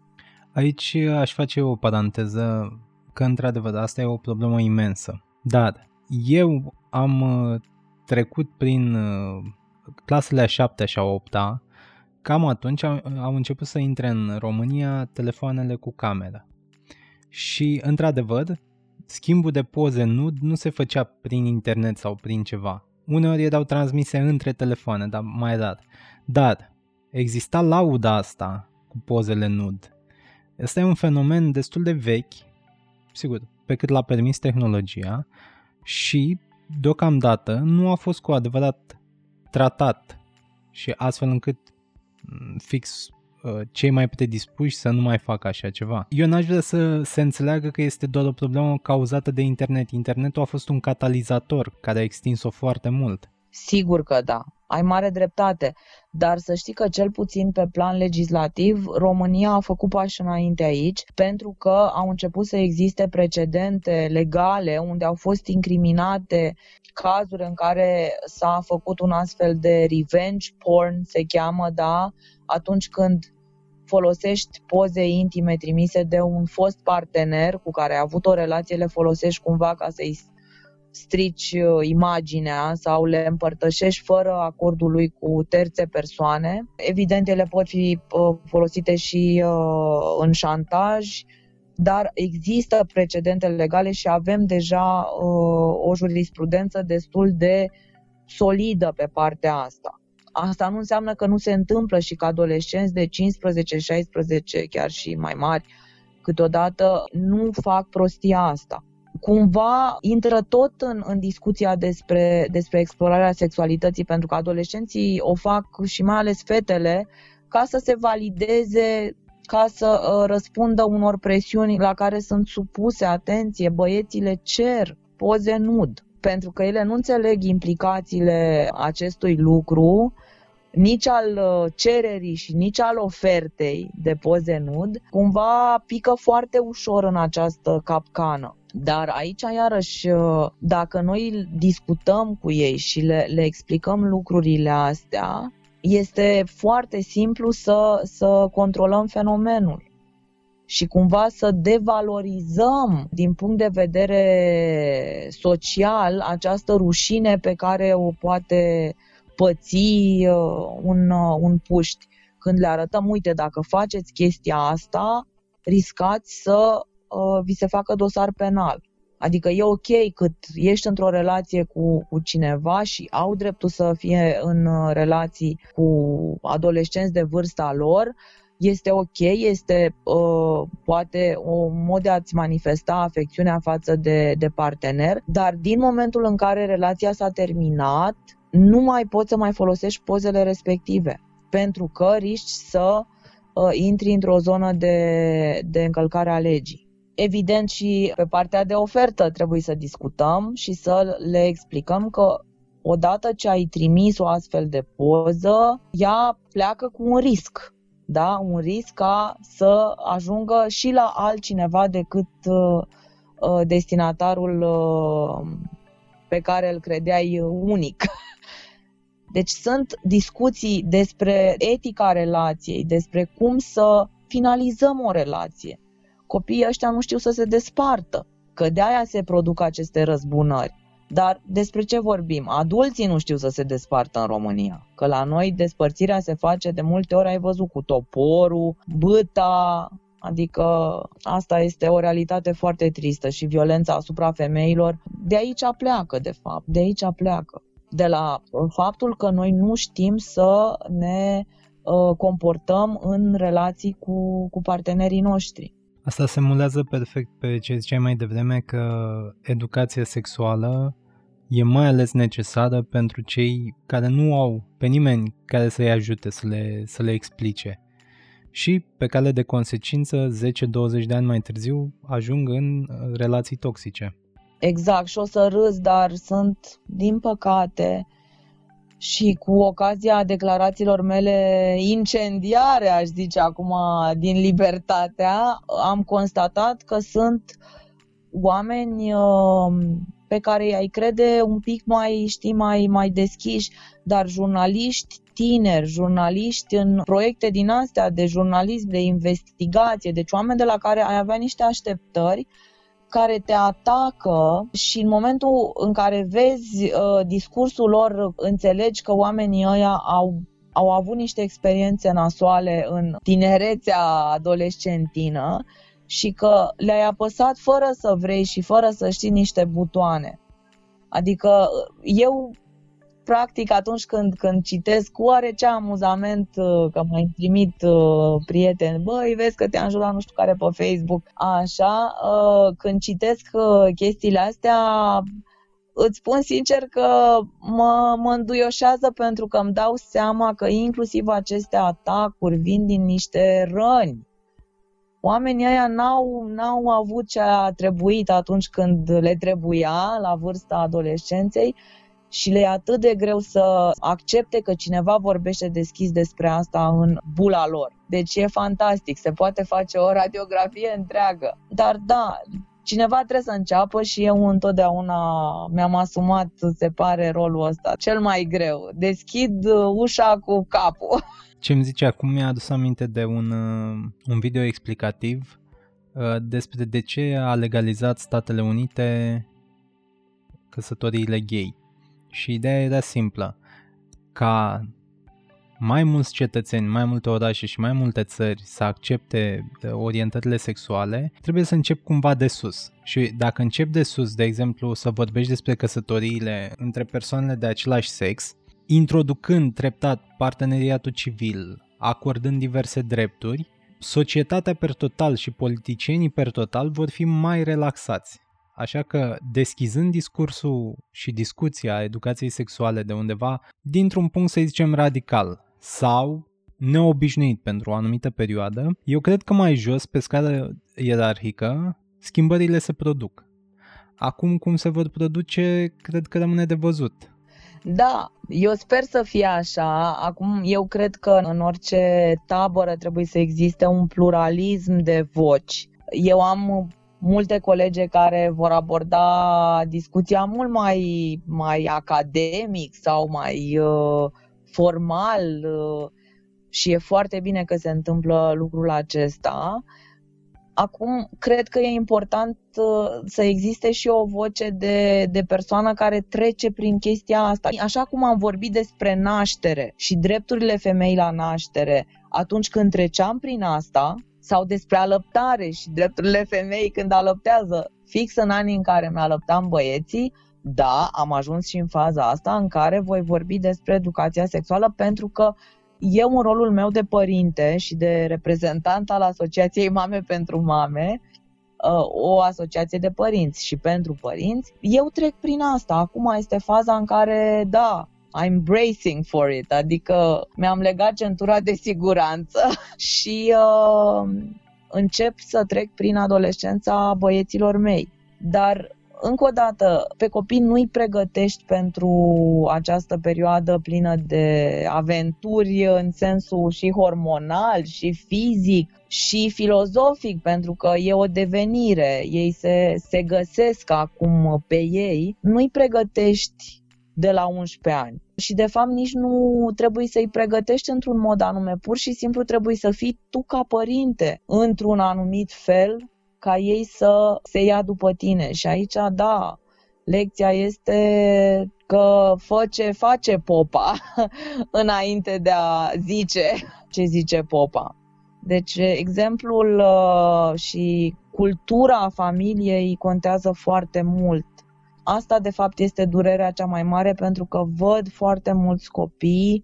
Aici aș face o paranteză că într-adevăr asta e o problemă imensă. Dar eu am uh, trecut prin uh, clasele a 7 și a 8 Cam atunci au, au început să intre în România telefoanele cu cameră. Și, într-adevăr, schimbul de poze nu, nu se făcea prin internet sau prin ceva. Uneori erau transmise între telefoane, dar mai rar. Dar exista lauda asta cu pozele nud. Asta e un fenomen destul de vechi, sigur, pe cât l-a permis tehnologia și deocamdată nu a fost cu adevărat tratat și astfel încât fix uh, cei mai predispuși să nu mai facă așa ceva. Eu n-aș vrea să se înțeleagă că este doar o problemă cauzată de internet. Internetul a fost un catalizator care a extins-o foarte mult. Sigur că da. Ai mare dreptate. Dar să știi că cel puțin pe plan legislativ România a făcut pași înainte aici pentru că au început să existe precedente legale unde au fost incriminate cazuri în care s-a făcut un astfel de revenge porn, se cheamă, da, atunci când folosești poze intime trimise de un fost partener cu care ai avut o relație, le folosești cumva ca să-i strici uh, imaginea sau le împărtășești fără acordul lui cu terțe persoane. Evident, ele pot fi uh, folosite și uh, în șantaj, dar există precedente legale și avem deja o jurisprudență destul de solidă pe partea asta. Asta nu înseamnă că nu se întâmplă și că adolescenți de 15, 16, chiar și mai mari, câteodată nu fac prostia asta cumva intră tot în, în discuția despre, despre explorarea sexualității, pentru că adolescenții o fac și mai ales fetele ca să se valideze, ca să uh, răspundă unor presiuni la care sunt supuse, atenție, băieții le cer poze nud, pentru că ele nu înțeleg implicațiile acestui lucru, nici al uh, cererii și nici al ofertei de poze nud, cumva pică foarte ușor în această capcană. Dar aici, iarăși, uh, dacă noi discutăm cu ei și le, le explicăm lucrurile astea, este foarte simplu să, să controlăm fenomenul și cumva să devalorizăm din punct de vedere social această rușine pe care o poate păți uh, un, uh, un puști. Când le arătăm, uite, dacă faceți chestia asta, riscați să uh, vi se facă dosar penal. Adică e ok cât ești într-o relație cu, cu cineva și au dreptul să fie în uh, relații cu adolescenți de vârsta lor, este ok, este uh, poate o mod de a-ți manifesta afecțiunea față de, de partener, dar din momentul în care relația s-a terminat, nu mai poți să mai folosești pozele respective, pentru că riști să uh, intri într-o zonă de, de încălcare a legii. Evident și pe partea de ofertă trebuie să discutăm și să le explicăm că odată ce ai trimis o astfel de poză, ea pleacă cu un risc. Da? Un risc ca să ajungă și la altcineva decât uh, uh destinatarul uh, pe care îl credeai unic. (laughs) Deci sunt discuții despre etica relației, despre cum să finalizăm o relație copiii ăștia nu știu să se despartă, că de aia se produc aceste răzbunări. Dar despre ce vorbim? Adulții nu știu să se despartă în România. Că la noi despărțirea se face de multe ori, ai văzut, cu toporul, băta, Adică asta este o realitate foarte tristă și violența asupra femeilor de aici pleacă, de fapt, de aici pleacă. De la faptul că noi nu știm să ne uh, comportăm în relații cu, cu partenerii noștri. Asta se mulează perfect pe ce ziceai mai devreme că educația sexuală e mai ales necesară pentru cei care nu au pe nimeni care să-i ajute să le, să le explice. Și pe cale de consecință, 10-20 de ani mai târziu, ajung în relații toxice. Exact, și o să râs, dar sunt, din păcate, și cu ocazia declarațiilor mele incendiare, aș zice acum, din Libertatea, am constatat că sunt oameni uh, pe care ai crede un pic mai, știi, mai, mai deschiși, dar jurnaliști tineri, jurnaliști în proiecte din astea de jurnalism, de investigație, deci oameni de la care ai avea niște așteptări care te atacă și în momentul în care vezi uh, discursul lor, înțelegi că oamenii ăia au au avut niște experiențe nasoale în tinerețea adolescentină și că le-ai apăsat fără să vrei și fără să știi niște butoane. Adică eu practic atunci când, când citesc cu oarece amuzament uh, că mai trimit uh, prieteni, băi, vezi că te-am jurat nu știu care pe Facebook, așa, uh, când citesc chestiile astea, îți spun sincer că mă, mă înduioșează pentru că îmi dau seama că inclusiv aceste atacuri vin din niște răni. Oamenii ăia n-au, n-au avut ce a trebuit atunci când le trebuia la vârsta adolescenței și le e atât de greu să accepte că cineva vorbește deschis despre asta în bula lor. Deci e fantastic, se poate face o radiografie întreagă. Dar da, cineva trebuie să înceapă și eu întotdeauna mi-am asumat, se pare, rolul ăsta cel mai greu. Deschid ușa cu capul. (laughs) Ce îmi zice acum mi-a adus aminte de un, uh, un video explicativ uh, despre de ce a legalizat Statele Unite căsătoriile gay. Și ideea era simplă. Ca mai mulți cetățeni, mai multe orașe și mai multe țări să accepte uh, orientările sexuale, trebuie să încep cumva de sus. Și dacă încep de sus, de exemplu, să vorbești despre căsătoriile între persoanele de același sex, introducând treptat parteneriatul civil, acordând diverse drepturi, societatea per total și politicienii per total vor fi mai relaxați. Așa că, deschizând discursul și discuția educației sexuale de undeva, dintr-un punct, să zicem, radical sau neobișnuit pentru o anumită perioadă, eu cred că mai jos, pe scară ierarhică, schimbările se produc. Acum cum se vor produce, cred că rămâne de văzut. Da, eu sper să fie așa. Acum, eu cred că în orice tabără trebuie să existe un pluralism de voci. Eu am multe colege care vor aborda discuția mult mai, mai academic sau mai uh, formal uh, și e foarte bine că se întâmplă lucrul acesta. Acum, cred că e important uh, să existe și o voce de, de persoană care trece prin chestia asta. Așa cum am vorbit despre naștere și drepturile femei la naștere, atunci când treceam prin asta, sau despre alăptare și drepturile femei când alăptează, fix în anii în care mi-alăptam băieții, da, am ajuns și în faza asta în care voi vorbi despre educația sexuală pentru că eu în rolul meu de părinte și de reprezentant al Asociației Mame pentru Mame, uh, o asociație de părinți și pentru părinți, eu trec prin asta. Acum este faza în care, da, I'm bracing for it, adică mi-am legat centura de siguranță (laughs) și uh, încep să trec prin adolescența băieților mei. Dar încă o dată, pe copii nu-i pregătești pentru această perioadă plină de aventuri în sensul și hormonal, și fizic, și filozofic, pentru că e o devenire, ei se, se găsesc acum pe ei, nu-i pregătești de la 11 ani. Și de fapt nici nu trebuie să-i pregătești într-un mod anume, pur și simplu trebuie să fii tu ca părinte într-un anumit fel ca ei să se ia după tine. Și aici, da, lecția este că fă ce face popa (laughs) înainte de a zice ce zice popa. Deci exemplul uh, și cultura familiei contează foarte mult. Asta de fapt este durerea cea mai mare pentru că văd foarte mulți copii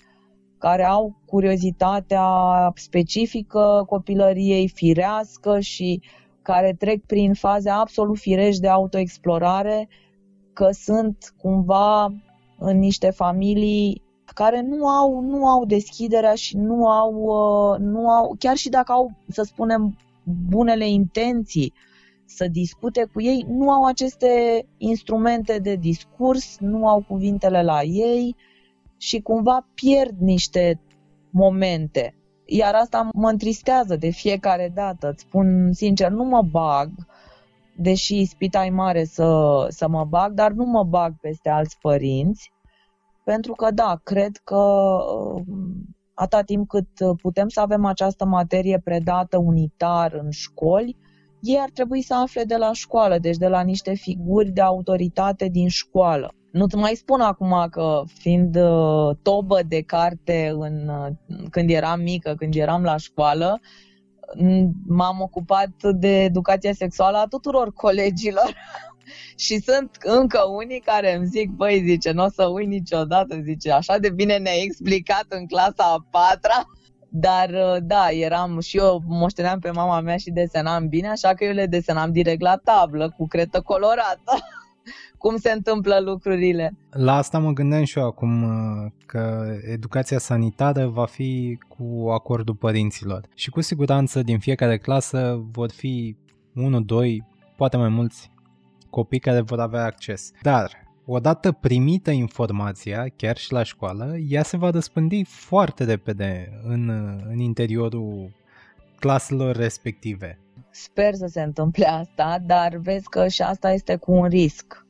care au curiozitatea specifică copilăriei firească și care trec prin faze absolut firești de autoexplorare, că sunt cumva în niște familii care nu au, nu au deschiderea și nu au, uh, nu au, chiar și dacă au, să spunem, bunele intenții să discute cu ei, nu au aceste instrumente de discurs, nu au cuvintele la ei și cumva pierd niște momente iar asta mă întristează de fiecare dată. Îți spun sincer, nu mă bag, deși spita e mare să, să mă bag, dar nu mă bag peste alți părinți, pentru că da, cred că um, atâta timp cât putem să avem această materie predată unitar în școli, ei ar trebui să afle de la școală, deci de la niște figuri de autoritate din școală. Nu-ți mai spun acum că fiind uh, tobă de carte în, uh, când eram mică, când eram la școală, m-am ocupat de educația sexuală a tuturor colegilor (laughs) și sunt încă unii care îmi zic, băi, zice, nu o să uit niciodată, zice, așa de bine ne-ai explicat în clasa a patra, dar uh, da, eram și eu moșteneam pe mama mea și desenam bine, așa că eu le desenam direct la tablă cu cretă colorată. (laughs) cum se întâmplă lucrurile. La asta mă gândeam și eu acum uh, că educația sanitară va fi cu acordul părinților și cu siguranță din fiecare clasă vor fi 1, 2, poate mai mulți copii care vor avea acces. Dar odată primită informația, chiar și la școală, ea se va răspândi foarte repede în, în interiorul claselor respective. Sper să se întâmple asta, dar vezi că și asta este cu un risc.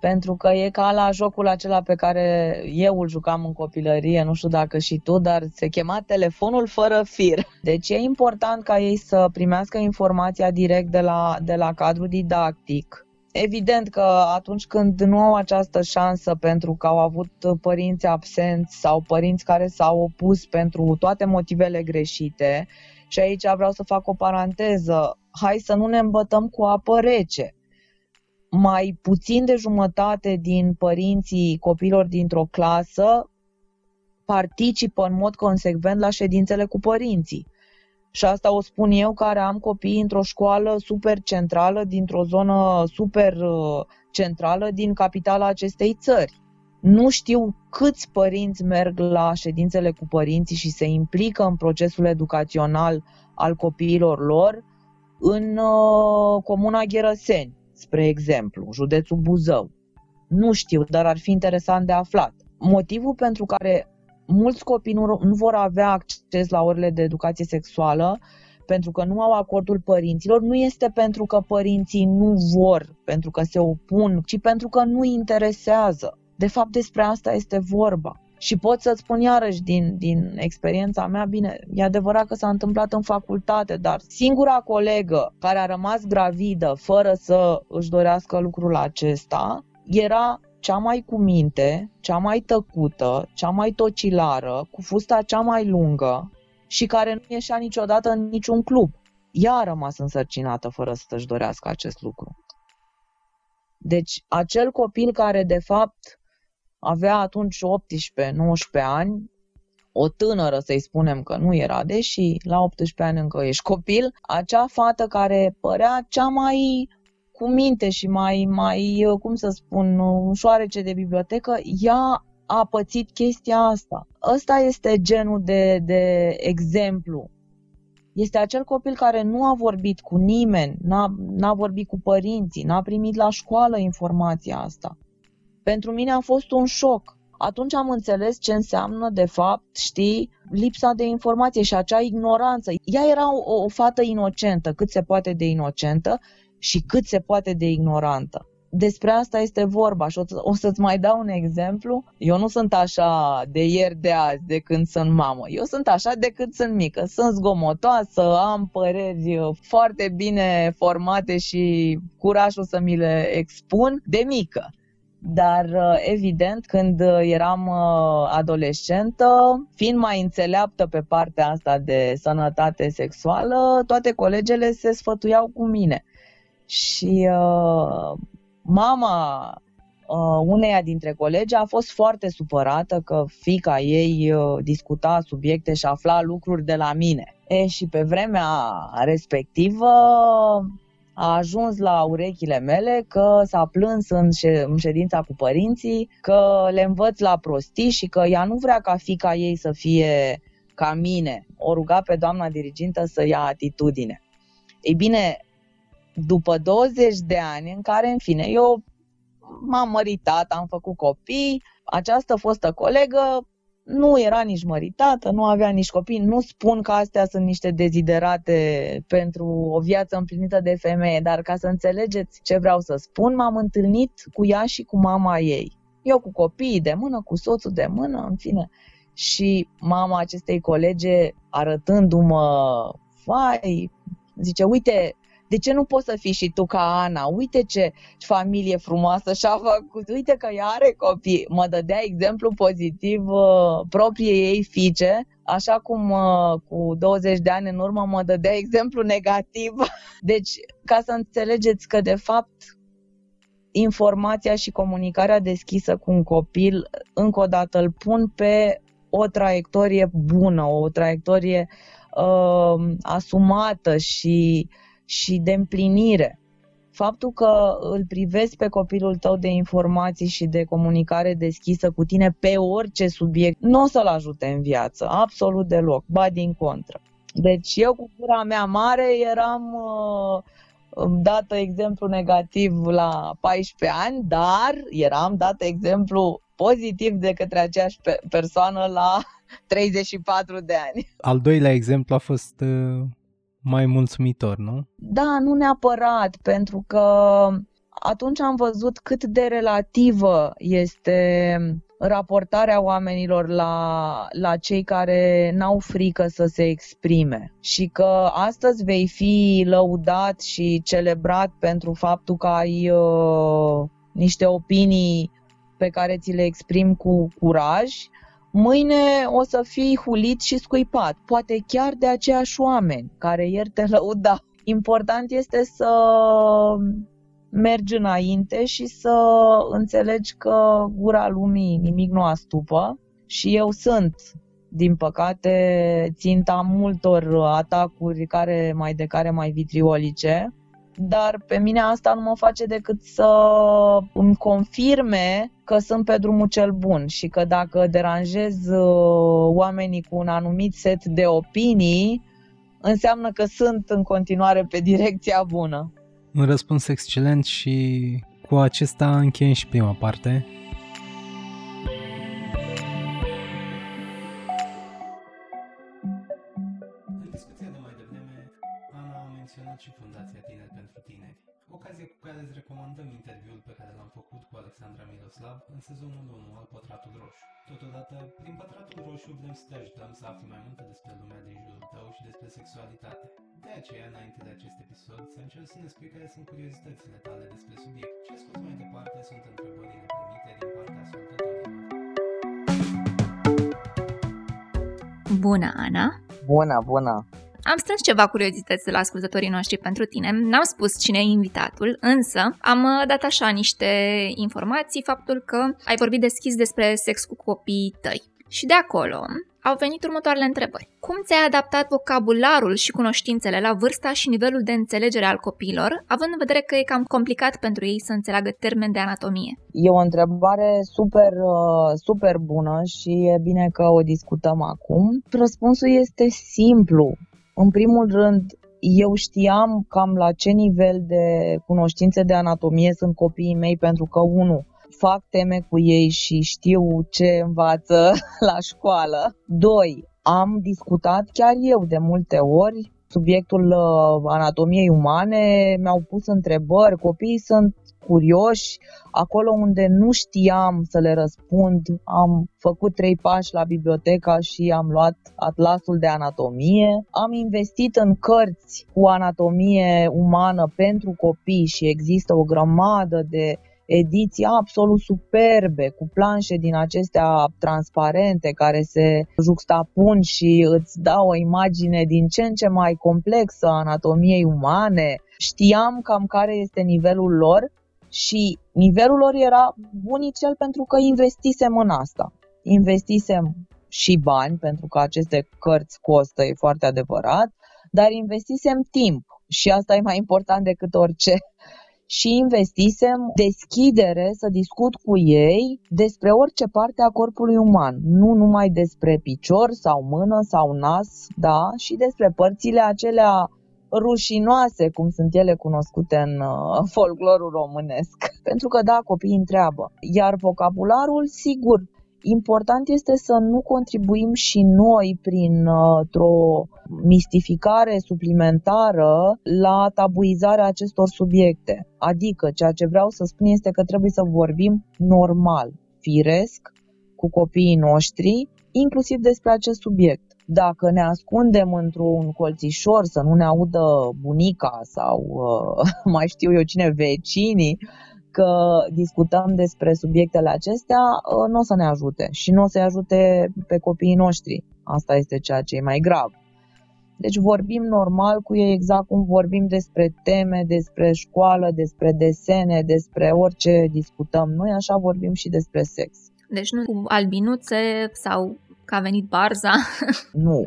Pentru că e ca la jocul acela pe care eu îl jucam în copilărie, nu știu dacă și tu, dar se chema telefonul fără fir. Deci e important ca ei să primească informația direct de la, de la cadrul didactic. Evident că atunci când nu au această șansă pentru că au avut părinți absenți sau părinți care s-au opus pentru toate motivele greșite, și aici vreau să fac o paranteză, hai să nu ne îmbătăm cu apă rece mai puțin de jumătate din părinții copilor dintr-o clasă participă în mod consecvent la ședințele cu părinții. Și asta o spun eu care am copii într-o școală super centrală, dintr-o zonă super uh, centrală din capitala acestei țări. Nu știu câți părinți merg la ședințele cu părinții și se implică în procesul educațional al copiilor lor în uh, comuna Gherăseni spre exemplu, județul Buzău. Nu știu, dar ar fi interesant de aflat. Motivul pentru care mulți copii nu, nu vor avea acces la orele de educație sexuală pentru că nu au acordul părinților, nu este pentru că părinții nu vor, pentru că se opun, ci pentru că nu interesează. De fapt, despre asta este vorba. Și pot să-ți spun iarăși din, din experiența mea, bine, e adevărat că s-a întâmplat în facultate, dar singura colegă care a rămas gravidă fără să își dorească lucrul acesta era cea mai cu minte, cea mai tăcută, cea mai tocilară, cu fusta cea mai lungă și care nu ieșea niciodată în niciun club. Ea a rămas însărcinată fără să-și dorească acest lucru. Deci, acel copil care, de fapt, avea atunci 18-19 ani, o tânără să-i spunem că nu era, deși la 18 ani încă ești copil, acea fată care părea cea mai cu minte și mai, mai cum să spun, ușoarece de bibliotecă, ea a pățit chestia asta. Ăsta este genul de, de exemplu. Este acel copil care nu a vorbit cu nimeni, n-a, n-a vorbit cu părinții, n-a primit la școală informația asta. Pentru mine a fost un șoc. Atunci am înțeles ce înseamnă, de fapt, știi, lipsa de informație și acea ignoranță. Ea era o, o fată inocentă, cât se poate de inocentă și cât se poate de ignorantă. Despre asta este vorba și o, o să-ți mai dau un exemplu. Eu nu sunt așa de ieri de azi, de când sunt mamă. Eu sunt așa de când sunt mică. Sunt zgomotoasă, am păreri foarte bine formate și curajul să mi le expun de mică. Dar, uh, evident, când uh, eram uh, adolescentă, fiind mai înțeleaptă pe partea asta de sănătate sexuală, toate colegele se sfătuiau cu mine. Și uh, mama uh, uneia dintre colegi a fost foarte supărată că fica ei uh, discuta subiecte și afla lucruri de la mine. E, și pe vremea respectivă a ajuns la urechile mele că s-a plâns în, în ședința cu părinții, că le învăț la prostii și că ea nu vrea ca fica ei să fie ca mine. O ruga pe doamna dirigintă să ia atitudine. Ei bine, după 20 de ani în care, în fine, eu m-am măritat, am făcut copii, această fostă colegă nu era nici măritată, nu avea nici copii. Nu spun că astea sunt niște deziderate pentru o viață împlinită de femeie, dar ca să înțelegeți ce vreau să spun, m-am întâlnit cu ea și cu mama ei. Eu cu copiii de mână, cu soțul de mână, în fine. Și mama acestei colege, arătându-mă, vai, zice, uite, de ce nu poți să fii și tu ca Ana? Uite ce familie frumoasă și-a făcut, uite că ea are copii. Mă dădea exemplu pozitiv uh, propriei ei fiice, așa cum uh, cu 20 de ani în urmă mă dădea exemplu negativ. (laughs) Deci, ca să înțelegeți că de fapt informația și comunicarea deschisă cu un copil, încă o dată îl pun pe o traiectorie bună, o traiectorie uh, asumată și și de împlinire. Faptul că îl privezi pe copilul tău de informații și de comunicare deschisă cu tine pe orice subiect, nu o să-l ajute în viață, absolut deloc, ba din contră. Deci eu cu gura mea mare eram uh, dată exemplu negativ la 14 ani, dar eram dată exemplu pozitiv de către aceeași persoană la (laughs) 34 de ani. Al doilea exemplu a fost uh, mai mulțumitor, nu? Da, nu neapărat, pentru că atunci am văzut cât de relativă este raportarea oamenilor la, la cei care n-au frică să se exprime și că astăzi vei fi lăudat și celebrat pentru faptul că ai uh, niște opinii pe care ți le exprim cu curaj, mâine o să fii hulit și scuipat, poate chiar de aceiași oameni care ieri te lăuda. Important este să mergi înainte și să înțelegi că gura lumii nimic nu astupă și eu sunt, din păcate, ținta multor atacuri care mai de care mai vitriolice, dar pe mine asta nu mă face decât să îmi confirme că sunt pe drumul cel bun și că dacă deranjez uh, oamenii cu un anumit set de opinii, înseamnă că sunt în continuare pe direcția bună. Un răspuns excelent și cu acesta încheiem și prima parte. Alexandra Miroslav în sezonul 1 al Pătratul Roșu. Totodată, prin Pătratul Roșu vrem să te ajutăm să afli mai multe despre lumea din jurul tău și despre sexualitate. De aceea, înainte de acest episod, să încerc să ne spui care sunt curiozitățile tale despre subiect. Ce asculti mai departe sunt întrebările primite din partea ascultătorilor. Bună, Ana! Bună, bună! Am strâns ceva curiozități de la ascultătorii noștri pentru tine. N-am spus cine e invitatul, însă am uh, dat așa niște informații, faptul că ai vorbit deschis despre sex cu copiii tăi. Și de acolo au venit următoarele întrebări. Cum ți-ai adaptat vocabularul și cunoștințele la vârsta și nivelul de înțelegere al copiilor, având în vedere că e cam complicat pentru ei să înțeleagă termeni de anatomie? E o întrebare super, uh, super bună și e bine că o discutăm acum. Răspunsul este simplu. În primul rând, eu știam cam la ce nivel de cunoștințe de anatomie sunt copiii mei pentru că, unu, fac teme cu ei și știu ce învață (laughs) la școală. Doi, am discutat chiar eu de multe ori subiectul uh, anatomiei umane, mi-au pus întrebări, copiii sunt curioși, acolo unde nu știam să le răspund, am făcut trei pași la biblioteca și am luat atlasul de anatomie. Am investit în cărți cu anatomie umană pentru copii și există o grămadă de ediții absolut superbe, cu planșe din acestea transparente care se juxtapun și îți dau o imagine din ce în ce mai complexă a anatomiei umane. Știam cam care este nivelul lor și nivelul lor era bunicel pentru că investisem în asta. Investisem și bani, pentru că aceste cărți costă, e foarte adevărat, dar investisem timp. Și asta e mai important decât orice. (laughs) Și investisem deschidere să discut cu ei despre orice parte a corpului uman, nu numai despre picior sau mână sau nas, da, și despre părțile acelea rușinoase, cum sunt ele cunoscute în uh, folclorul românesc. (laughs) Pentru că, da, copiii întreabă. Iar vocabularul, sigur, important este să nu contribuim și noi prin o mistificare suplimentară la tabuizarea acestor subiecte. Adică, ceea ce vreau să spun este că trebuie să vorbim normal, firesc, cu copiii noștri, inclusiv despre acest subiect. Dacă ne ascundem într-un colțișor să nu ne audă bunica sau uh, (laughs) mai știu eu cine, vecinii, că discutăm despre subiectele acestea, uh, nu o să ne ajute și nu o să-i ajute pe copiii noștri. Asta este ceea ce e mai grav. Deci vorbim normal cu ei exact cum vorbim despre teme, despre școală, despre desene, despre orice discutăm noi, așa vorbim și despre sex. Deci nu cu albinuțe sau că a venit barza. (laughs) Nu.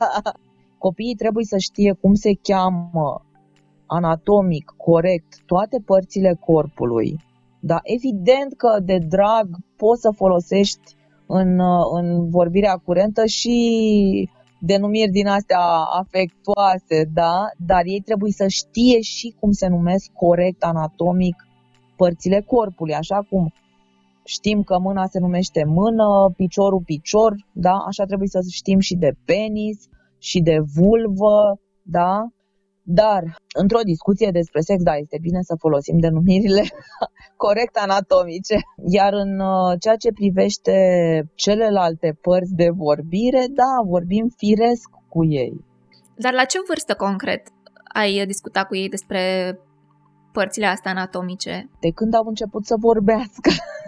(laughs) Copiii trebuie să știe cum se cheamă anatomic corect toate părțile corpului, dar evident că de drag poți să folosești în, în vorbirea curentă și denumiri din astea afectuoase, da? Dar ei trebuie să știe și cum se numesc corect anatomic părțile corpului, așa cum știm că mâna se numește mână, piciorul picior, da? Așa trebuie să știm și de penis și de vulvă, da? Dar, într-o discuție despre sex, da, este bine să folosim denumirile (laughs) corect anatomice. Iar în uh, ceea ce privește celelalte părți de vorbire, da, vorbim firesc cu ei. Dar la ce vârstă concret ai discutat cu ei despre părțile astea anatomice? De când au început să vorbească. (laughs)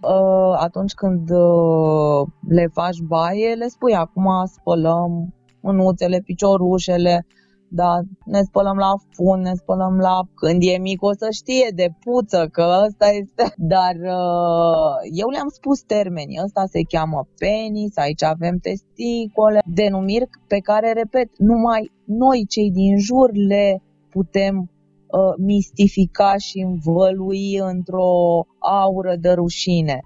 Uh, atunci când uh, le faci baie, le spui acum spălăm mânuțele, piciorușele, da, ne spălăm la fund, ne spălăm la... Când e mic o să știe de puță că ăsta este... (laughs) Dar uh, eu le-am spus termenii. Ăsta se cheamă penis, aici avem testicole, denumiri pe care, repet, numai noi cei din jur le putem uh, mistifica și învălui într-o aură de rușine.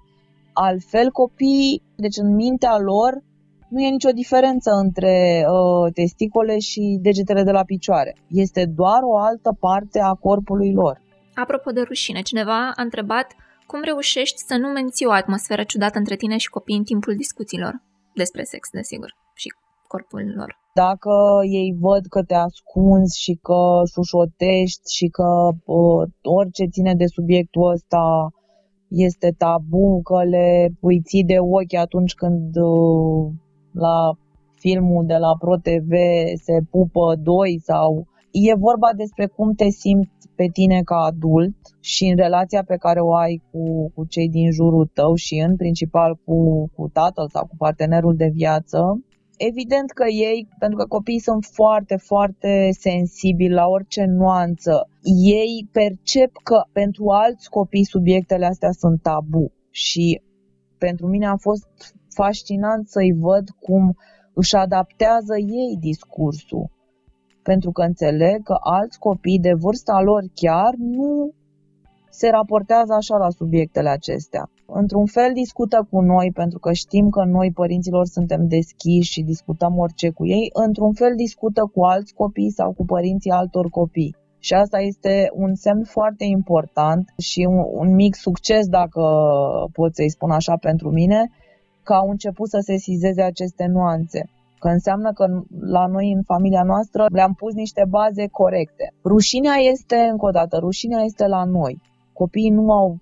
Altfel, copiii, deci în mintea lor, nu e nicio diferență între uh, testicole și degetele de la picioare. Este doar o altă parte a corpului lor. Apropo de rușine, cineva a întrebat cum reușești să nu menții o atmosferă ciudată între tine și copii în timpul discuțiilor despre sex, desigur, și corpul lor. Dacă ei văd că te ascunzi și că șușotești și că uh, orice ține de subiectul ăsta este tabu, că le pui de ochi atunci când uh, la filmul de la ProTV se pupă doi sau e vorba despre cum te simți pe tine ca adult și în relația pe care o ai cu, cu cei din jurul tău și în principal cu, cu tatăl sau cu partenerul de viață. Evident că ei, pentru că copiii sunt foarte, foarte sensibili la orice nuanță, ei percep că pentru alți copii subiectele astea sunt tabu și pentru mine a fost fascinant să-i văd cum își adaptează ei discursul. Pentru că înțeleg că alți copii de vârsta lor chiar nu se raportează așa la subiectele acestea. Într-un fel discută cu noi pentru că știm că noi părinților suntem deschiși și discutăm orice cu ei, într-un fel discută cu alți copii sau cu părinții altor copii. Și asta este un semn foarte important și un, un mic succes, dacă pot să-i spun așa pentru mine, că au început să se sizeze aceste nuanțe. Că înseamnă că la noi în familia noastră le-am pus niște baze corecte. Rușinea este, încă o dată, rușinea este la noi. Copiii nu au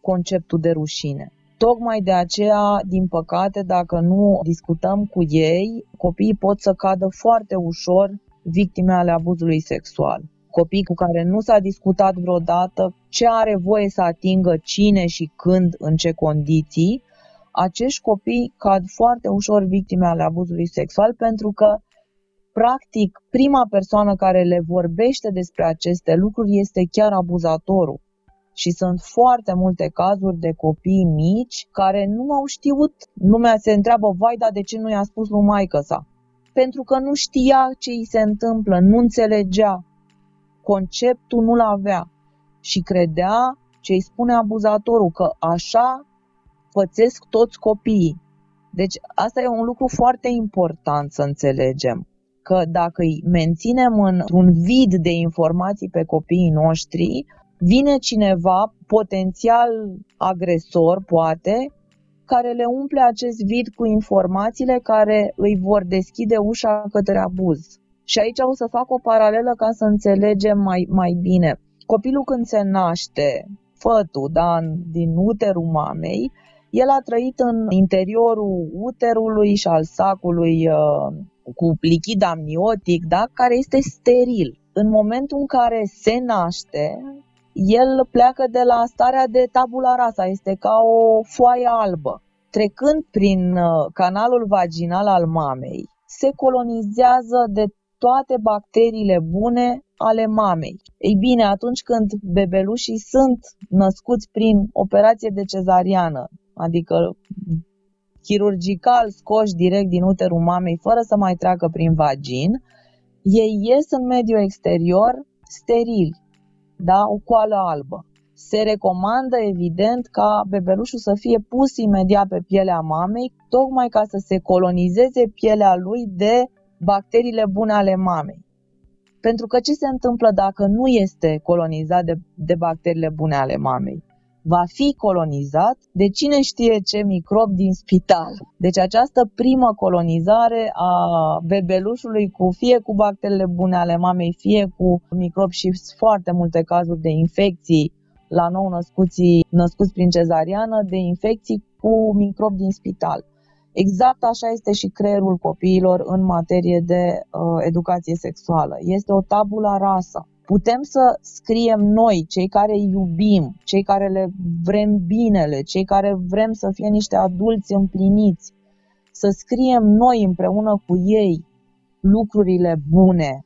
conceptul de rușine. Tocmai de aceea, din păcate, dacă nu discutăm cu ei, copiii pot să cadă foarte ușor victime ale abuzului sexual. Copii cu care nu s-a discutat vreodată ce are voie să atingă cine și când, în ce condiții, acești copii cad foarte ușor victime ale abuzului sexual pentru că, practic, prima persoană care le vorbește despre aceste lucruri este chiar abuzatorul. Și sunt foarte multe cazuri de copii mici care nu au știut, lumea se întreabă, vai, dar de ce nu i-a spus lui maică sa? Pentru că nu știa ce îi se întâmplă, nu înțelegea, conceptul nu-l avea și credea ce îi spune abuzatorul, că așa pățesc toți copiii. Deci asta e un lucru foarte important să înțelegem că dacă îi menținem într-un vid de informații pe copiii noștri, vine cineva, potențial agresor, poate, care le umple acest vid cu informațiile care îi vor deschide ușa către abuz. Și aici o să fac o paralelă ca să înțelegem mai, mai bine. Copilul când se naște, fătul, da, din uterul mamei, el a trăit în interiorul uterului și al sacului uh, cu lichid amniotic, da, care este steril. În momentul în care se naște, el pleacă de la starea de tabula rasa, este ca o foaie albă. Trecând prin uh, canalul vaginal al mamei, se colonizează de toate bacteriile bune ale mamei. Ei bine, atunci când bebelușii sunt născuți prin operație de cezariană, adică chirurgical scoși direct din uterul mamei fără să mai treacă prin vagin, ei ies în mediul exterior sterili, da? o coală albă. se recomandă evident ca bebelușul să fie pus imediat pe pielea mamei, tocmai ca să se colonizeze pielea lui de bacteriile bune ale mamei. Pentru că ce se întâmplă dacă nu este colonizat de, de bacteriile bune ale mamei? Va fi colonizat de cine știe ce microb din spital. Deci această primă colonizare a bebelușului cu fie cu bacteriile bune ale mamei, fie cu microbi și foarte multe cazuri de infecții la nou născuții născuți prin cezariană de infecții cu microbi din spital. Exact așa este și creierul copiilor în materie de uh, educație sexuală. Este o tabula rasa. Putem să scriem noi, cei care îi iubim, cei care le vrem binele, cei care vrem să fie niște adulți împliniți, să scriem noi împreună cu ei lucrurile bune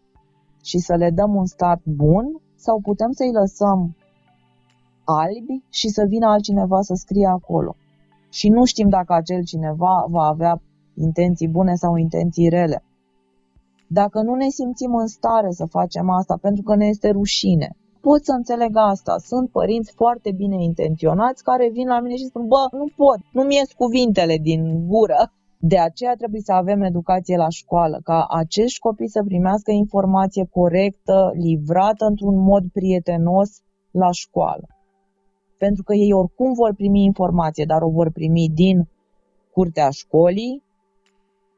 și să le dăm un start bun sau putem să-i lăsăm albi și să vină altcineva să scrie acolo. Și nu știm dacă acel cineva va avea intenții bune sau intenții rele. Dacă nu ne simțim în stare să facem asta pentru că ne este rușine, pot să înțeleg asta. Sunt părinți foarte bine intenționați care vin la mine și spun, bă, nu pot, nu-mi ies cuvintele din gură. De aceea trebuie să avem educație la școală, ca acești copii să primească informație corectă, livrată într-un mod prietenos la școală pentru că ei oricum vor primi informație, dar o vor primi din curtea școlii,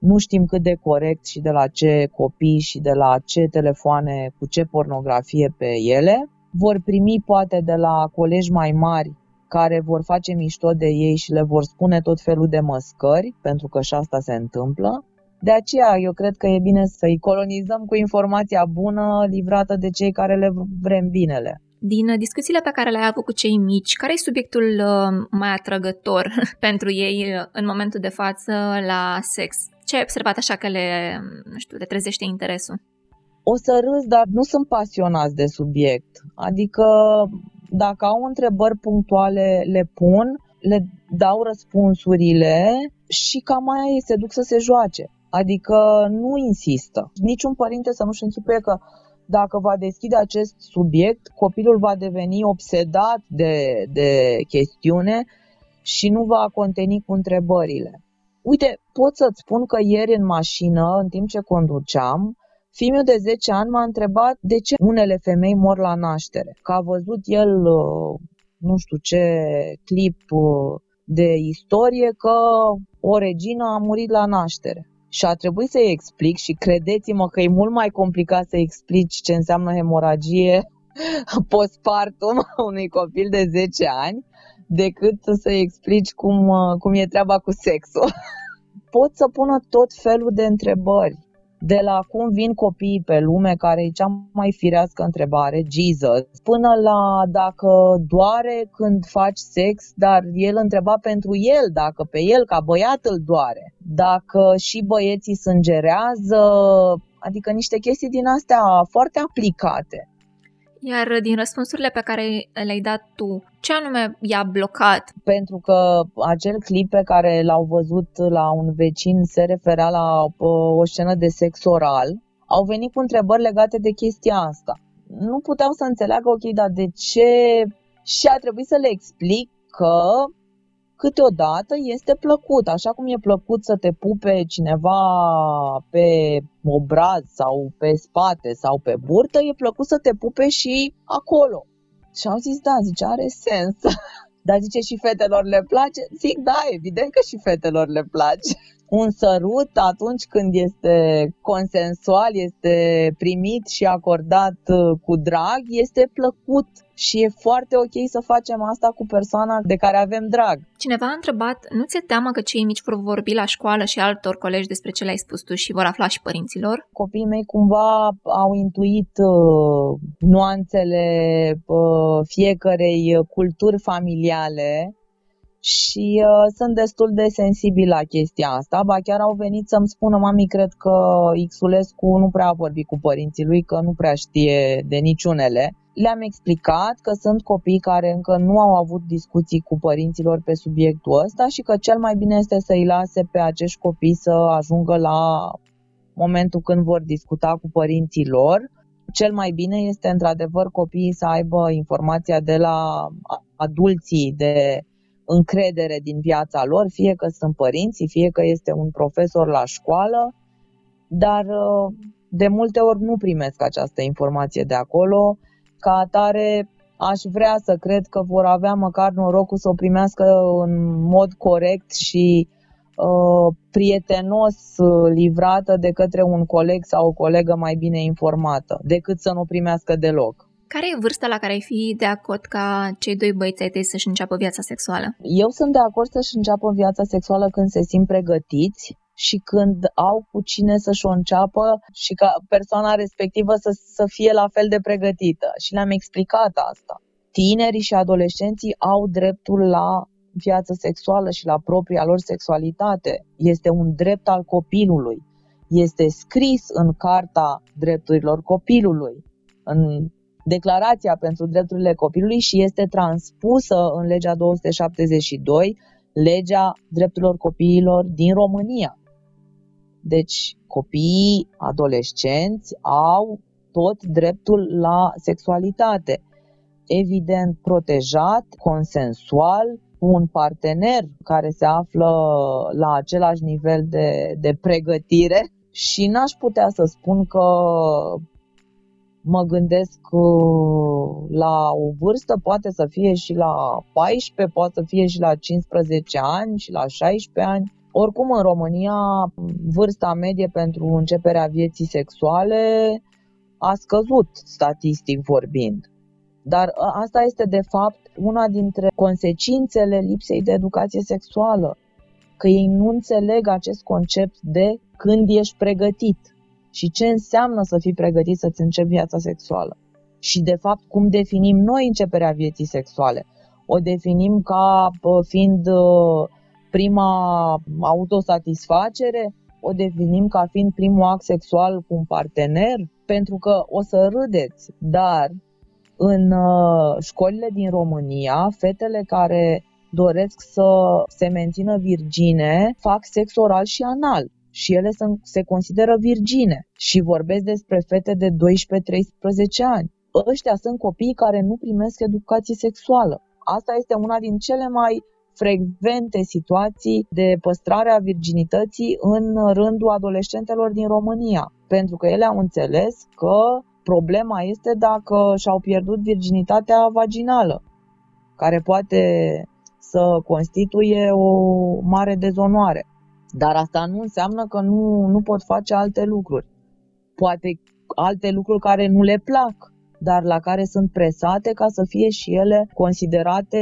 nu știm cât de corect și de la ce copii și de la ce telefoane, cu ce pornografie pe ele. Vor primi poate de la colegi mai mari care vor face mișto de ei și le vor spune tot felul de măscări, pentru că și asta se întâmplă. De aceea eu cred că e bine să-i colonizăm cu informația bună livrată de cei care le vrem binele. Din discuțiile pe care le-ai avut cu cei mici, care e subiectul uh, mai atrăgător (laughs) pentru ei uh, în momentul de față la sex? Ce ai observat așa că le, nu știu, le trezește interesul? O să râs, dar nu sunt pasionați de subiect. Adică dacă au întrebări punctuale, le pun, le dau răspunsurile și cam mai se duc să se joace. Adică nu insistă. Niciun părinte să nu-și închipuie că dacă va deschide acest subiect, copilul va deveni obsedat de, de chestiune și nu va conteni cu întrebările. Uite, pot să-ți spun că ieri în mașină, în timp ce conduceam, fiul de 10 ani m-a întrebat de ce unele femei mor la naștere. Că a văzut el, uh, nu știu ce clip uh, de istorie, că o regină a murit la naștere și a trebuit să-i explic și credeți-mă că e mult mai complicat să explici ce înseamnă hemoragie (laughs) postpartum unui copil de 10 ani decât să-i explici cum, cum e treaba cu sexul. (laughs) Pot să pună tot felul de întrebări de la cum vin copiii pe lume, care e cea mai firească întrebare, Jesus, până la dacă doare când faci sex, dar el întreba pentru el, dacă pe el ca băiat îl doare, dacă și băieții sângerează, adică niște chestii din astea foarte aplicate. Iar din răspunsurile pe care le-ai dat tu, ce anume i-a blocat? Pentru că acel clip pe care l-au văzut la un vecin se referea la o scenă de sex oral, au venit cu întrebări legate de chestia asta. Nu puteau să înțeleagă, ok, dar de ce? Și a trebuit să le explic că câteodată este plăcut, așa cum e plăcut să te pupe cineva pe obraz sau pe spate sau pe burtă, e plăcut să te pupe și acolo. Și am zis, da, zice, are sens. (laughs) Dar zice și fetelor le place? Zic, da, evident că și fetelor le place. Un sărut atunci când este consensual, este primit și acordat uh, cu drag, este plăcut și e foarte ok să facem asta cu persoana de care avem drag. Cineva a întrebat, nu ți-e teamă că cei mici vor vorbi la școală și altor colegi despre ce le-ai spus tu și vor afla și părinților? Copiii mei cumva au intuit uh, nuanțele uh, fiecarei culturi familiale și uh, sunt destul de sensibil la chestia asta. Ba chiar au venit să-mi spună, mami, cred că Xulescu nu prea a vorbit cu părinții lui, că nu prea știe de niciunele. Le-am explicat că sunt copii care încă nu au avut discuții cu părinților pe subiectul ăsta și că cel mai bine este să-i lase pe acești copii să ajungă la momentul când vor discuta cu părinții lor cel mai bine este într-adevăr copiii să aibă informația de la adulții de încredere din viața lor, fie că sunt părinții, fie că este un profesor la școală, dar uh, de multe ori nu primesc această informație de acolo. Ca atare, aș vrea să cred că vor avea măcar norocul să o primească în mod corect și uh, prietenos uh, livrată de către un coleg sau o colegă mai bine informată, decât să nu o primească deloc. Care e vârsta la care ai fi de acord ca cei doi băieți ai tăi să-și înceapă viața sexuală? Eu sunt de acord să-și înceapă viața sexuală când se simt pregătiți și când au cu cine să-și o înceapă și ca persoana respectivă să, să fie la fel de pregătită. Și le-am explicat asta. Tinerii și adolescenții au dreptul la viață sexuală și la propria lor sexualitate. Este un drept al copilului. Este scris în Carta Drepturilor Copilului, în Declarația pentru Drepturile Copilului și este transpusă în legea 272, legea drepturilor copiilor din România. Deci, copiii adolescenți au tot dreptul la sexualitate. Evident, protejat, consensual, cu un partener care se află la același nivel de, de pregătire și n-aș putea să spun că mă gândesc uh, la o vârstă, poate să fie și la 14, poate să fie și la 15 ani și la 16 ani. Oricum, în România, vârsta medie pentru începerea vieții sexuale a scăzut, statistic vorbind. Dar ă, asta este, de fapt, una dintre consecințele lipsei de educație sexuală. Că ei nu înțeleg acest concept de când ești pregătit și ce înseamnă să fii pregătit să-ți începi viața sexuală. Și, de fapt, cum definim noi începerea vieții sexuale. O definim ca fiind ă, prima autosatisfacere, o definim ca fiind primul act sexual cu un partener, pentru că o să râdeți, dar în uh, școlile din România, fetele care doresc să se mențină virgine fac sex oral și anal și ele se consideră virgine și vorbesc despre fete de 12-13 ani. Ăștia sunt copiii care nu primesc educație sexuală. Asta este una din cele mai frecvente situații de păstrare a virginității în rândul adolescentelor din România, pentru că ele au înțeles că problema este dacă și-au pierdut virginitatea vaginală, care poate să constituie o mare dezonoare. Dar asta nu înseamnă că nu, nu pot face alte lucruri. Poate alte lucruri care nu le plac, dar la care sunt presate ca să fie și ele considerate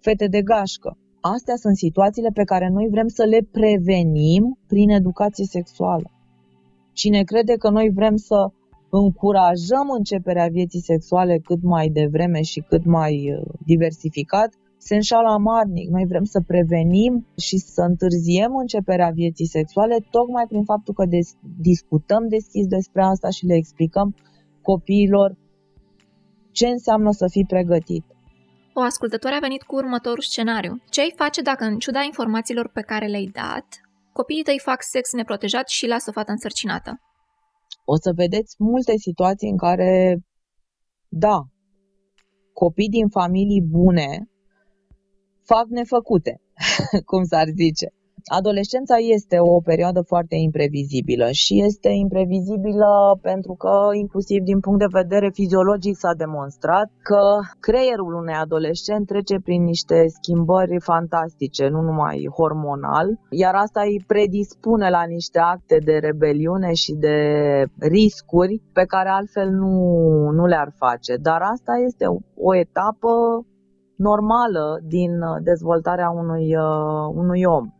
fete de gașcă. Astea sunt situațiile pe care noi vrem să le prevenim prin educație sexuală. Cine crede că noi vrem să încurajăm începerea vieții sexuale cât mai devreme și cât mai uh, diversificat, se înșală amarnic. Noi vrem să prevenim și să întârziem începerea vieții sexuale tocmai prin faptul că des- discutăm deschis despre asta și le explicăm copiilor ce înseamnă să fii pregătit. O ascultătoare a venit cu următorul scenariu. Ce ai face dacă, în ciuda informațiilor pe care le-ai dat, copiii tăi fac sex neprotejat și lasă o fată însărcinată? O să vedeți multe situații în care, da, copii din familii bune fac nefăcute, (laughs) cum s-ar zice. Adolescența este o perioadă foarte imprevizibilă și este imprevizibilă pentru că, inclusiv din punct de vedere fiziologic, s-a demonstrat că creierul unui adolescent trece prin niște schimbări fantastice, nu numai hormonal, iar asta îi predispune la niște acte de rebeliune și de riscuri pe care altfel nu, nu le-ar face. Dar asta este o etapă normală din dezvoltarea unui, uh, unui om.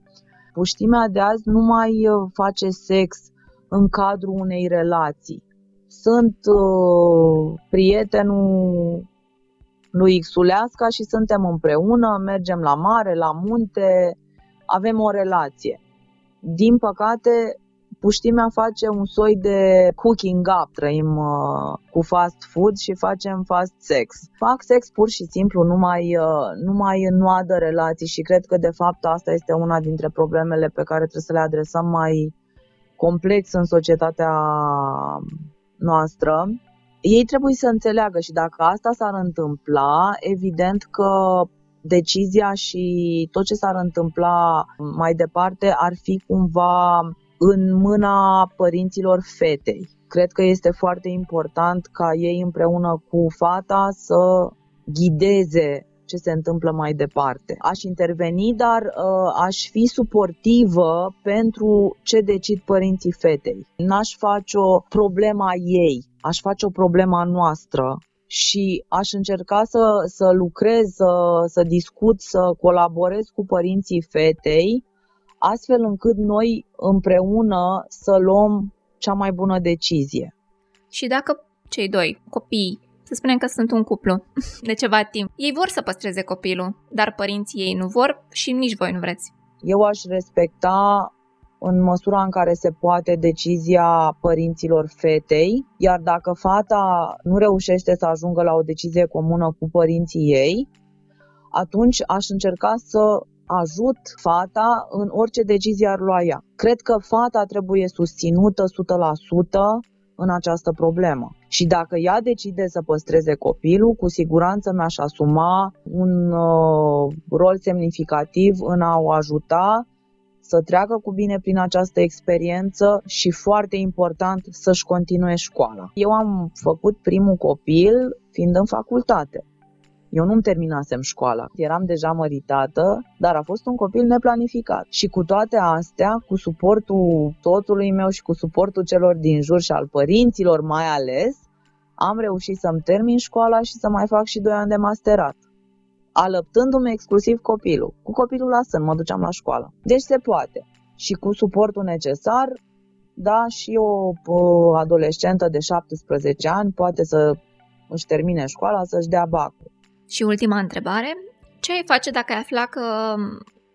Puștimea de azi nu mai uh, face sex în cadrul unei relații. Sunt uh, prietenul lui Xuleasca și suntem împreună, mergem la mare, la munte, avem o relație. Din păcate, puștimea face un soi de cooking up, trăim uh, cu fast food și facem fast sex. Fac sex pur și simplu, nu mai, uh, nu mai înnoadă relații și cred că de fapt asta este una dintre problemele pe care trebuie să le adresăm mai complex în societatea noastră. Ei trebuie să înțeleagă și dacă asta s-ar întâmpla, evident că decizia și tot ce s-ar întâmpla mai departe ar fi cumva în mâna părinților fetei. Cred că este foarte important ca ei împreună cu fata să ghideze ce se întâmplă mai departe. Aș interveni, dar uh, aș fi suportivă pentru ce decid părinții fetei. N-aș face o problema ei, aș face o problema noastră și aș încerca să, să lucrez, să, să discut, să colaborez cu părinții fetei, astfel încât noi împreună să luăm cea mai bună decizie. Și dacă cei doi copii, să spunem că sunt un cuplu (laughs) de ceva timp, ei vor să păstreze copilul, dar părinții ei nu vor și nici voi nu vreți. Eu aș respecta în măsura în care se poate decizia părinților fetei, iar dacă fata nu reușește să ajungă la o decizie comună cu părinții ei, atunci aș încerca să ajut fata în orice decizie ar lua ea. Cred că fata trebuie susținută 100% în această problemă. Și dacă ea decide să păstreze copilul, cu siguranță mi-aș asuma un uh, rol semnificativ în a o ajuta să treacă cu bine prin această experiență și, foarte important, să-și continue școala. Eu am făcut primul copil fiind în facultate. Eu nu-mi terminasem școala, eram deja măritată, dar a fost un copil neplanificat. Și cu toate astea, cu suportul totului meu și cu suportul celor din jur și al părinților mai ales, am reușit să-mi termin școala și să mai fac și 2 ani de masterat alăptându-mi exclusiv copilul. Cu copilul la sân mă duceam la școală. Deci se poate. Și cu suportul necesar, da, și o, o adolescentă de 17 ani poate să își termine școala, să-și dea bacul. Și ultima întrebare, ce ai face dacă ai afla că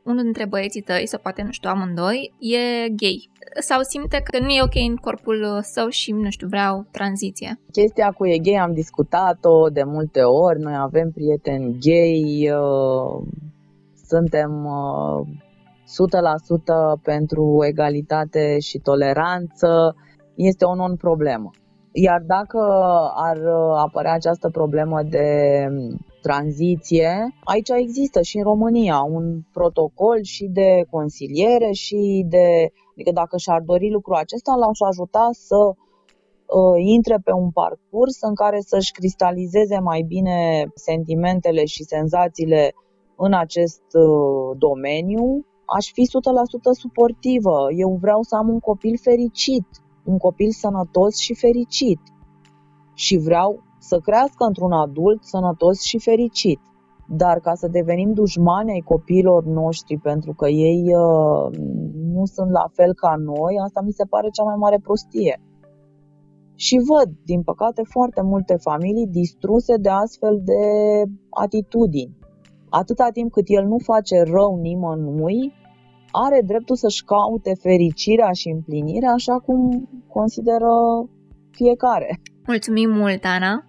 unul dintre băieții tăi, sau poate, nu știu, amândoi, e gay sau simte că nu e ok în corpul său și, nu știu, vreau tranziție? Chestia cu e gay am discutat-o de multe ori, noi avem prieteni gay, uh, suntem uh, 100% pentru egalitate și toleranță, este o non-problemă. Iar dacă ar apărea această problemă de tranziție, aici există și în România un protocol și de consiliere și de, adică dacă și-ar dori lucrul acesta, l-aș ajuta să uh, intre pe un parcurs în care să-și cristalizeze mai bine sentimentele și senzațiile în acest uh, domeniu, aș fi 100% suportivă. Eu vreau să am un copil fericit, un copil sănătos și fericit. Și vreau să crească într-un adult sănătos și fericit. Dar ca să devenim dușmani ai copiilor noștri pentru că ei uh, nu sunt la fel ca noi, asta mi se pare cea mai mare prostie. Și văd, din păcate, foarte multe familii distruse de astfel de atitudini. Atâta timp cât el nu face rău nimănui, are dreptul să-și caute fericirea și împlinirea așa cum consideră fiecare. Mulțumim mult, Ana!